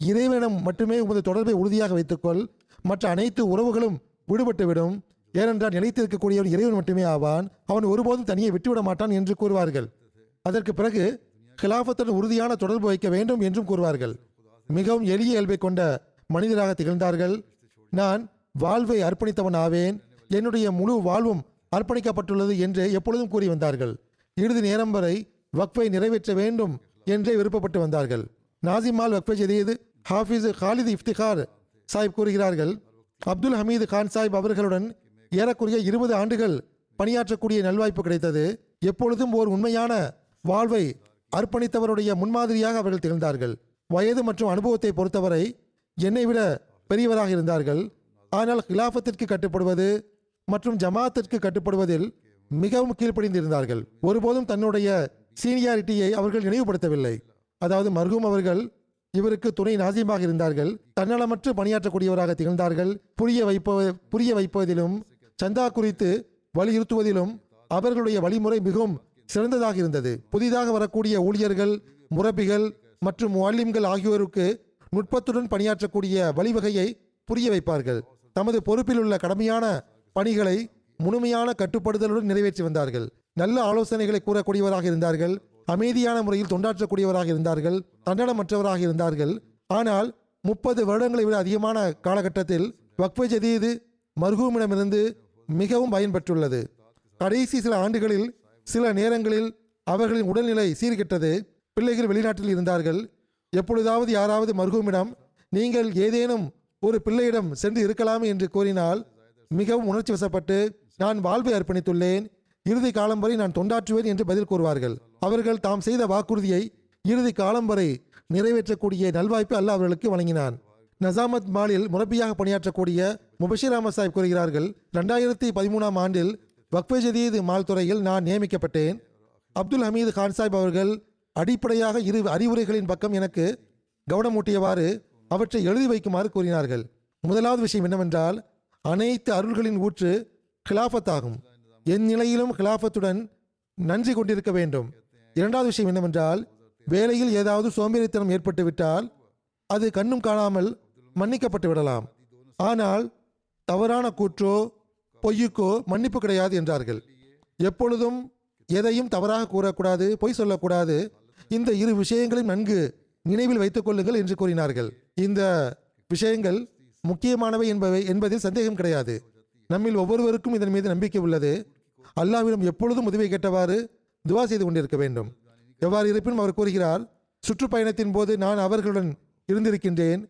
இறைவனிடம் மட்டுமே உமது தொடர்பை உறுதியாக வைத்துக்கொள் மற்ற அனைத்து உறவுகளும் விடுபட்டுவிடும். ஏனென்றால் நிலைத்திருக்கக்கூடியவன் இறைவன் மட்டுமே ஆவான். அவன் ஒருபோதும் தனியே விட்டுவிட மாட்டான் என்று கூறுவார்கள். அதற்கு பிறகு கிலாபத்துடன் உறுதியான தொடர்பு வைக்க வேண்டும் என்றும் கூறுவார்கள். மிகவும் எளிய இயல்பை கொண்ட மனிதராக திகழ்ந்தார்கள். நான் வாழ்வை அர்ப்பணித்தவன் ஆவேன். என்னுடைய முழு வாழ்வும் அர்ப்பணிக்கப்பட்டுள்ளது என்று எப்பொழுதும் கூறி வந்தார்கள். இறுதி நேரம் வரை வக்ஃபை நிறைவேற்ற வேண்டும் என்றே விருப்பப்பட்டு வந்தார்கள். நாசிமால் வக்ஃபை ஜதீது ஹாஃபிஸ் ஹாலிது இஃப்திகார் சாஹிப் கூறுகிறார்கள். அப்துல் ஹமீது கான் சாஹிப் அவர்களுடன் ஏறக்குறைய இருபது ஆண்டுகள் பணியாற்றக்கூடிய நல்வாய்ப்பு கிடைத்தது. எப்பொழுதும் ஓர் உண்மையான வாழ்வை அர்ப்பணித்தவருடைய முன்மாதிரியாக அவர்கள் திகழ்ந்தார்கள். வயது மற்றும் அனுபவத்தை பொறுத்தவரை என்னை விட பெரியவராக இருந்தார்கள். ஆனால் கிலாஃபத்திற்கு கட்டுப்படுவது மற்றும் ஜமாத்திற்கு கட்டுப்படுவதில் மிகவும் கீழ்ப்படிந்திருந்தார்கள். ஒருபோதும் தன்னுடைய சீனியாரிட்டியை அவர்கள் நினைவுபடுத்தவில்லை. அதாவது மர்ஹூம் அவர்கள் இவருக்கு துணை நாசியமாக இருந்தார்கள். தன்னலமற்று பணியாற்றக்கூடியவராக திகழ்ந்தார்கள். புரிய வைப்ப புரிய வைப்பதிலும் சந்தா குறித்து வலியுறுத்துவதிலும் அவர்களுடைய வழிமுறை மிகவும் சிறந்ததாக இருந்தது. புதிதாக வரக்கூடிய ஊழியர்கள் முரபிகள் மற்றும் முவாலிம்கள் ஆகியோருக்கு நுட்பத்துடன் பணியாற்றக்கூடிய வழிவகையை புரிய வைப்பார்கள். தமது பொறுப்பில் உள்ள கடமையான பணிகளை முழுமையான கட்டுப்படுதலுடன் நிறைவேற்றி வந்தார்கள். நல்ல ஆலோசனைகளை கூறக்கூடியவராக இருந்தார்கள். அமைதியான முறையில் தொண்டாற்றக்கூடியவராக இருந்தார்கள். தண்டனமற்றவராக இருந்தார்கள். ஆனால் முப்பது வருடங்களை விட அதிகமான காலகட்டத்தில் வக்ஃபு ஜதீது மர்ஹூமிடமிருந்து மிகவும் பயன்பெற்றுள்ளது. கடைசி சில ஆண்டுகளில் சில நேரங்களில் அவர்களின் உடல்நிலை சீர்கெட்டது. பிள்ளைகள் வெளிநாட்டில் இருந்தார்கள். எப்பொழுதாவது யாராவது மருகுமிடம் நீங்கள் ஏதேனும் ஒரு பிள்ளையிடம் சென்று இருக்கலாமே என்று கூறினால் மிகவும் உணர்ச்சி வசப்பட்டு நான் வாழ்வை அர்ப்பணித்துள்ளேன். இறுதி காலம் வரை நான் தொண்டாற்றுவேன் என்று பதில் கூறுவார்கள். அவர்கள் தாம் செய்த வாக்குறுதியை இறுதி காலம் வரை நிறைவேற்றக்கூடிய நல்வாய்ப்பு அல்லாஹ் அவர்களுக்கு வழங்கினான். நசாமத் மாலில் முரப்பியாக பணியாற்றக்கூடிய முபஷிர் அஹமத் சாஹிப் கூறுகிறார்கள் ரெண்டாயிரத்தி பதிமூணாம் ஆண்டில் வக்ஃபே ஜதீது மால் துறையில் நான் நியமிக்கப்பட்டேன். அப்துல் ஹமீது கான் சாஹிப் அவர்கள் அடிப்படையாக இரு அறிவுரைகளின் பக்கம் எனக்கு கவனமூட்டியவாறு அவற்றை எழுதி வைக்குமாறு கூறினார்கள். முதலாவது விஷயம் என்னவென்றால் அனைத்து அருள்களின் ஊற்று ஹிலாஃபத் ஆகும் என் நிலையிலும் ஹிலாஃபத்துடன் நன்றி கொண்டிருக்க வேண்டும். இரண்டாவது விஷயம் என்னவென்றால் வேலையில் ஏதாவது சோம்பேறித்தனம் ஏற்பட்டுவிட்டால் அது கண்ணும் காணாமல் மன்னிக்கப்பட்டு விடலாம். ஆனால் தவறான கூற்றோ பொய்யுக்கோ மன்னிப்பு கிடையாது என்றார்கள். எப்பொழுதும் எதையும் தவறாக கூறக்கூடாது பொய் சொல்லக்கூடாது. இந்த இரு விஷயங்களையும் நன்கு நினைவில் வைத்துக் கொள்ளுங்கள் என்று கூறினார்கள். இந்த விஷயங்கள் முக்கியமானவை என்பவை என்பதில் சந்தேகம் கிடையாது. நம்மில் ஒவ்வொருவருக்கும் இதன் மீது நம்பிக்கை உள்ளது. அல்லாவிடம் எப்பொழுதும் உதவி கேட்டவாறு துவா செய்து கொண்டிருக்க வேண்டும். எவ்வாறு இருப்பினும் அவர் கூறுகிறார் சுற்றுப்பயணத்தின் போது நான் அவர்களுடன் இருந்திருக்கின்றேன்.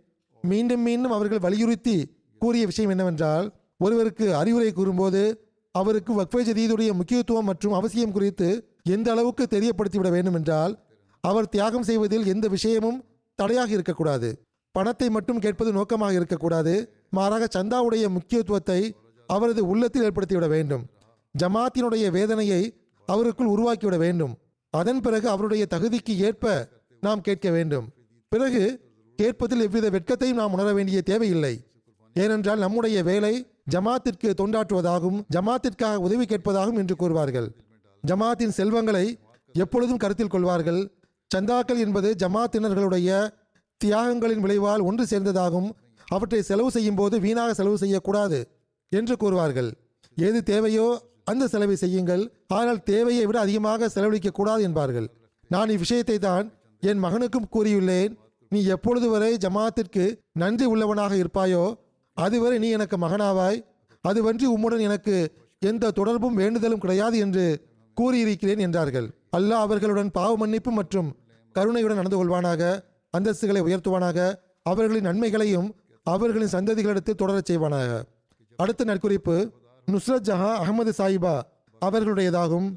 மீண்டும் மீண்டும் அவர்கள் வலியுறுத்தி கூறிய விஷயம் என்னவென்றால் ஒருவருக்கு அறிவுரை கூறும்போது அவருக்கு வக்ஃபே ஜதீதுடைய முக்கியத்துவம் மற்றும் அவசியம் குறித்து எந்த அளவுக்கு தெரியப்படுத்திவிட வேண்டும் என்றால் அவர் தியாகம் செய்வதில் எந்த விஷயமும் தடையாக இருக்கக்கூடாது. பணத்தை மட்டும் கேட்பது நோக்கமாக இருக்கக்கூடாது. மாறாக சந்தாவுடைய முக்கியத்துவத்தை அவரது உள்ளத்தில் ஏற்படுத்திவிட வேண்டும். ஜமாத்தினுடைய வேதனையை அவருக்குள் உருவாக்கிவிட வேண்டும். அதன் பிறகு அவருடைய தகுதிக்கு ஏற்ப நாம் கேட்க வேண்டும். பிறகு கேட்பதில் எவ்வித வெட்கத்தையும் நாம் உணர வேண்டிய தேவையில்லை. ஏனென்றால் நம்முடைய வேலை ஜமாத்திற்கு தொண்டாற்றுவதாகவும் ஜமாத்திற்காக உதவி கேட்பதாகவும் என்று கூறுவார்கள். ஜமாத்தின் செல்வங்களை எப்பொழுதும் கருத்தில் கொள்வார்கள். சந்தாக்கள் என்பது ஜமாத்தினர்களுடைய தியாகங்களின் விளைவால் ஒன்று சேர்ந்ததாகும். அவற்றை செலவு செய்யும் போது வீணாக செலவு செய்யக்கூடாது என்று கூறுவார்கள். எது தேவையோ அந்த செலவை செய்யுங்கள். ஆனால் தேவையை விட அதிகமாக செலவழிக்க கூடாது என்பார்கள். நான் இவ்விஷயத்தை தான் என் மகனுக்கும் கூறியுள்ளேன். நீ எப்பொழுது வரை ஜமாத்திற்கு நன்றி உள்ளவனாக இருப்பாயோ அதுவரை நீ எனக்கு மகனாவாய். அதுவன்றி உம்முடன் எனக்கு எந்த தொடர்பும் வேண்டுதலும் கிடையாது என்று கூறியிருக்கிறேன் என்றார்கள். அல்லாஹ் அவர்களுடன் பாவ மன்னிப்பு மற்றும் கருணையுடன் நடந்து கொள்வானாக அந்தஸ்துகளை உயர்த்துவானாக அவர்களின் நன்மைகளையும் அவர்களின் சந்ததிகளிடத்தில் தொடரச் செய்வானாக. அடுத்த நற்குறிப்பு நுஸ்ரத் ஜஹா அகமது சாயிபா அவர்களுடையதாகும்.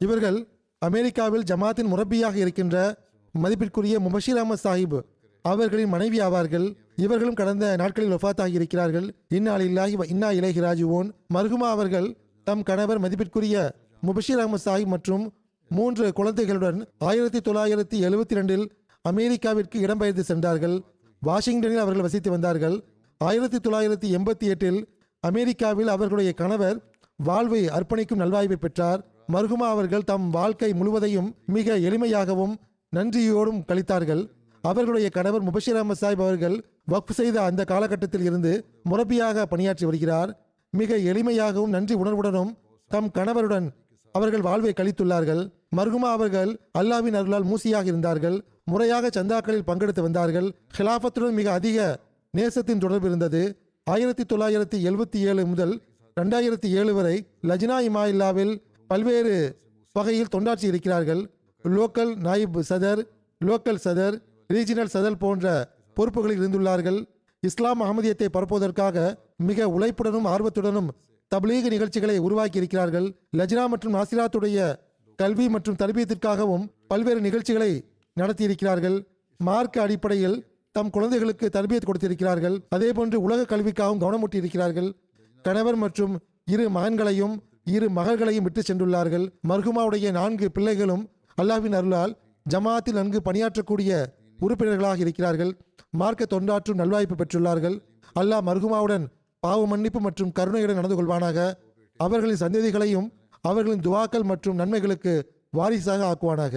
இவர்கள் அமெரிக்காவில் ஜமாத்தின் முரப்பியாக இருக்கின்ற மதிப்பிற்குரிய முபஷீர் அஹமது சாஹிப் அவர்களின் மனைவி ஆவார்கள். இவர்களும் கடந்த நாட்களில் ஒஃபாத்தாகி இருக்கிறார்கள். இன்னா இல்லாஹி இன்னா இலகி ராஜுவோன் மர்ஹுமா அவர்கள் தம் கணவர் மதிப்பிற்குரிய முபஷீர் அஹமது சாஹிப் மற்றும் மூன்று குழந்தைகளுடன் ஆயிரத்தி தொள்ளாயிரத்தி எழுபத்தி ரெண்டில் அமெரிக்காவிற்கு இடம்பெயர்ந்து சென்றார்கள். வாஷிங்டனில் அவர்கள் வசித்து வந்தார்கள். ஆயிரத்தி தொள்ளாயிரத்தி எண்பத்தி எட்டில் அமெரிக்காவில் அவர்களுடைய கணவர் வாழ்வை அர்ப்பணிக்கும் நல்வாய்ப்பை பெற்றார். மர்ஹுமா அவர்கள் தம் வாழ்க்கை முழுவதையும் மிக எளிமையாகவும் நன்றியோடும் கழித்தார்கள். அவர்களுடைய கணவர் முபஷிராம அஹமது சாஹிப் அவர்கள் வக்ஃப் செய்த அந்த காலகட்டத்தில் இருந்து முரபியாக பணியாற்றி வருகிறார். மிக எளிமையாகவும் நன்றி உணர்வுடனும் தம் கணவருடன் அவர்கள் வாழ்வை கழித்துள்ளார்கள். மர்ஹுமா அவர்கள் அல்லாவின் அருளால் மூசியாக இருந்தார்கள். முறையாக சந்தாக்களில் பங்கெடுத்து வந்தார்கள். ஹிலாஃபத்துடன் மிக அதிக நேசத்தின் தொடர்பு இருந்தது. ஆயிரத்தி தொள்ளாயிரத்தி எழுபத்தி ஏழு முதல் ரெண்டாயிரத்தி ஏழு வரை லஜ்னா இமாயில்லாவில் பல்வேறு வகையில் தொண்டாற்றி இருக்கிறார்கள். லோக்கல் நாயிப் சதர் லோக்கல் சதர் ரீஜினல் சதர் போன்ற பொறுப்புகளில் இருந்துள்ளார்கள். இஸ்லாம் அகமதியத்தை பரப்புவதற்காக மிக உழைப்புடனும் ஆர்வத்துடனும் தப்லீக நிகழ்ச்சிகளை உருவாக்கி இருக்கிறார்கள் லஜ்னா மற்றும் நாசிராத்துடைய கல்வி மற்றும் தர்பியத்திற்காகவும் பல்வேறு நிகழ்ச்சிகளை நடத்தியிருக்கிறார்கள். மார்க்க அடிப்படையில் தம் குழந்தைகளுக்கு தர்பியத் கொடுத்திருக்கிறார்கள். அதேபோன்று உலக கல்விக்காகவும் கவனமூட்டியிருக்கிறார்கள். கணவர் மற்றும் இரு மகன்களையும் இரு மகள்களையும் விட்டு சென்றுள்ளார்கள். மர்ஹுமாவுடைய நான்கு பிள்ளைகளும் அல்லாஹ்வின் அருளால் ஜமாத்தில் நன்கு பணியாற்றக்கூடிய உறுப்பினர்களாக இருக்கிறார்கள். மார்க்க தொண்டாற்றும் நல்வாய்ப்பு பெற்றுள்ளார்கள். அல்லாஹ் மர்ஹுமாவுடன் பாவ மன்னிப்பு மற்றும் கருணையுடன் நடந்து கொள்வானாக. அவர்களின் சந்ததிகளையும் அவர்களின் துவாக்கள் மற்றும் நன்மைகளுக்கு வாரிசாக ஆக்குவானாக.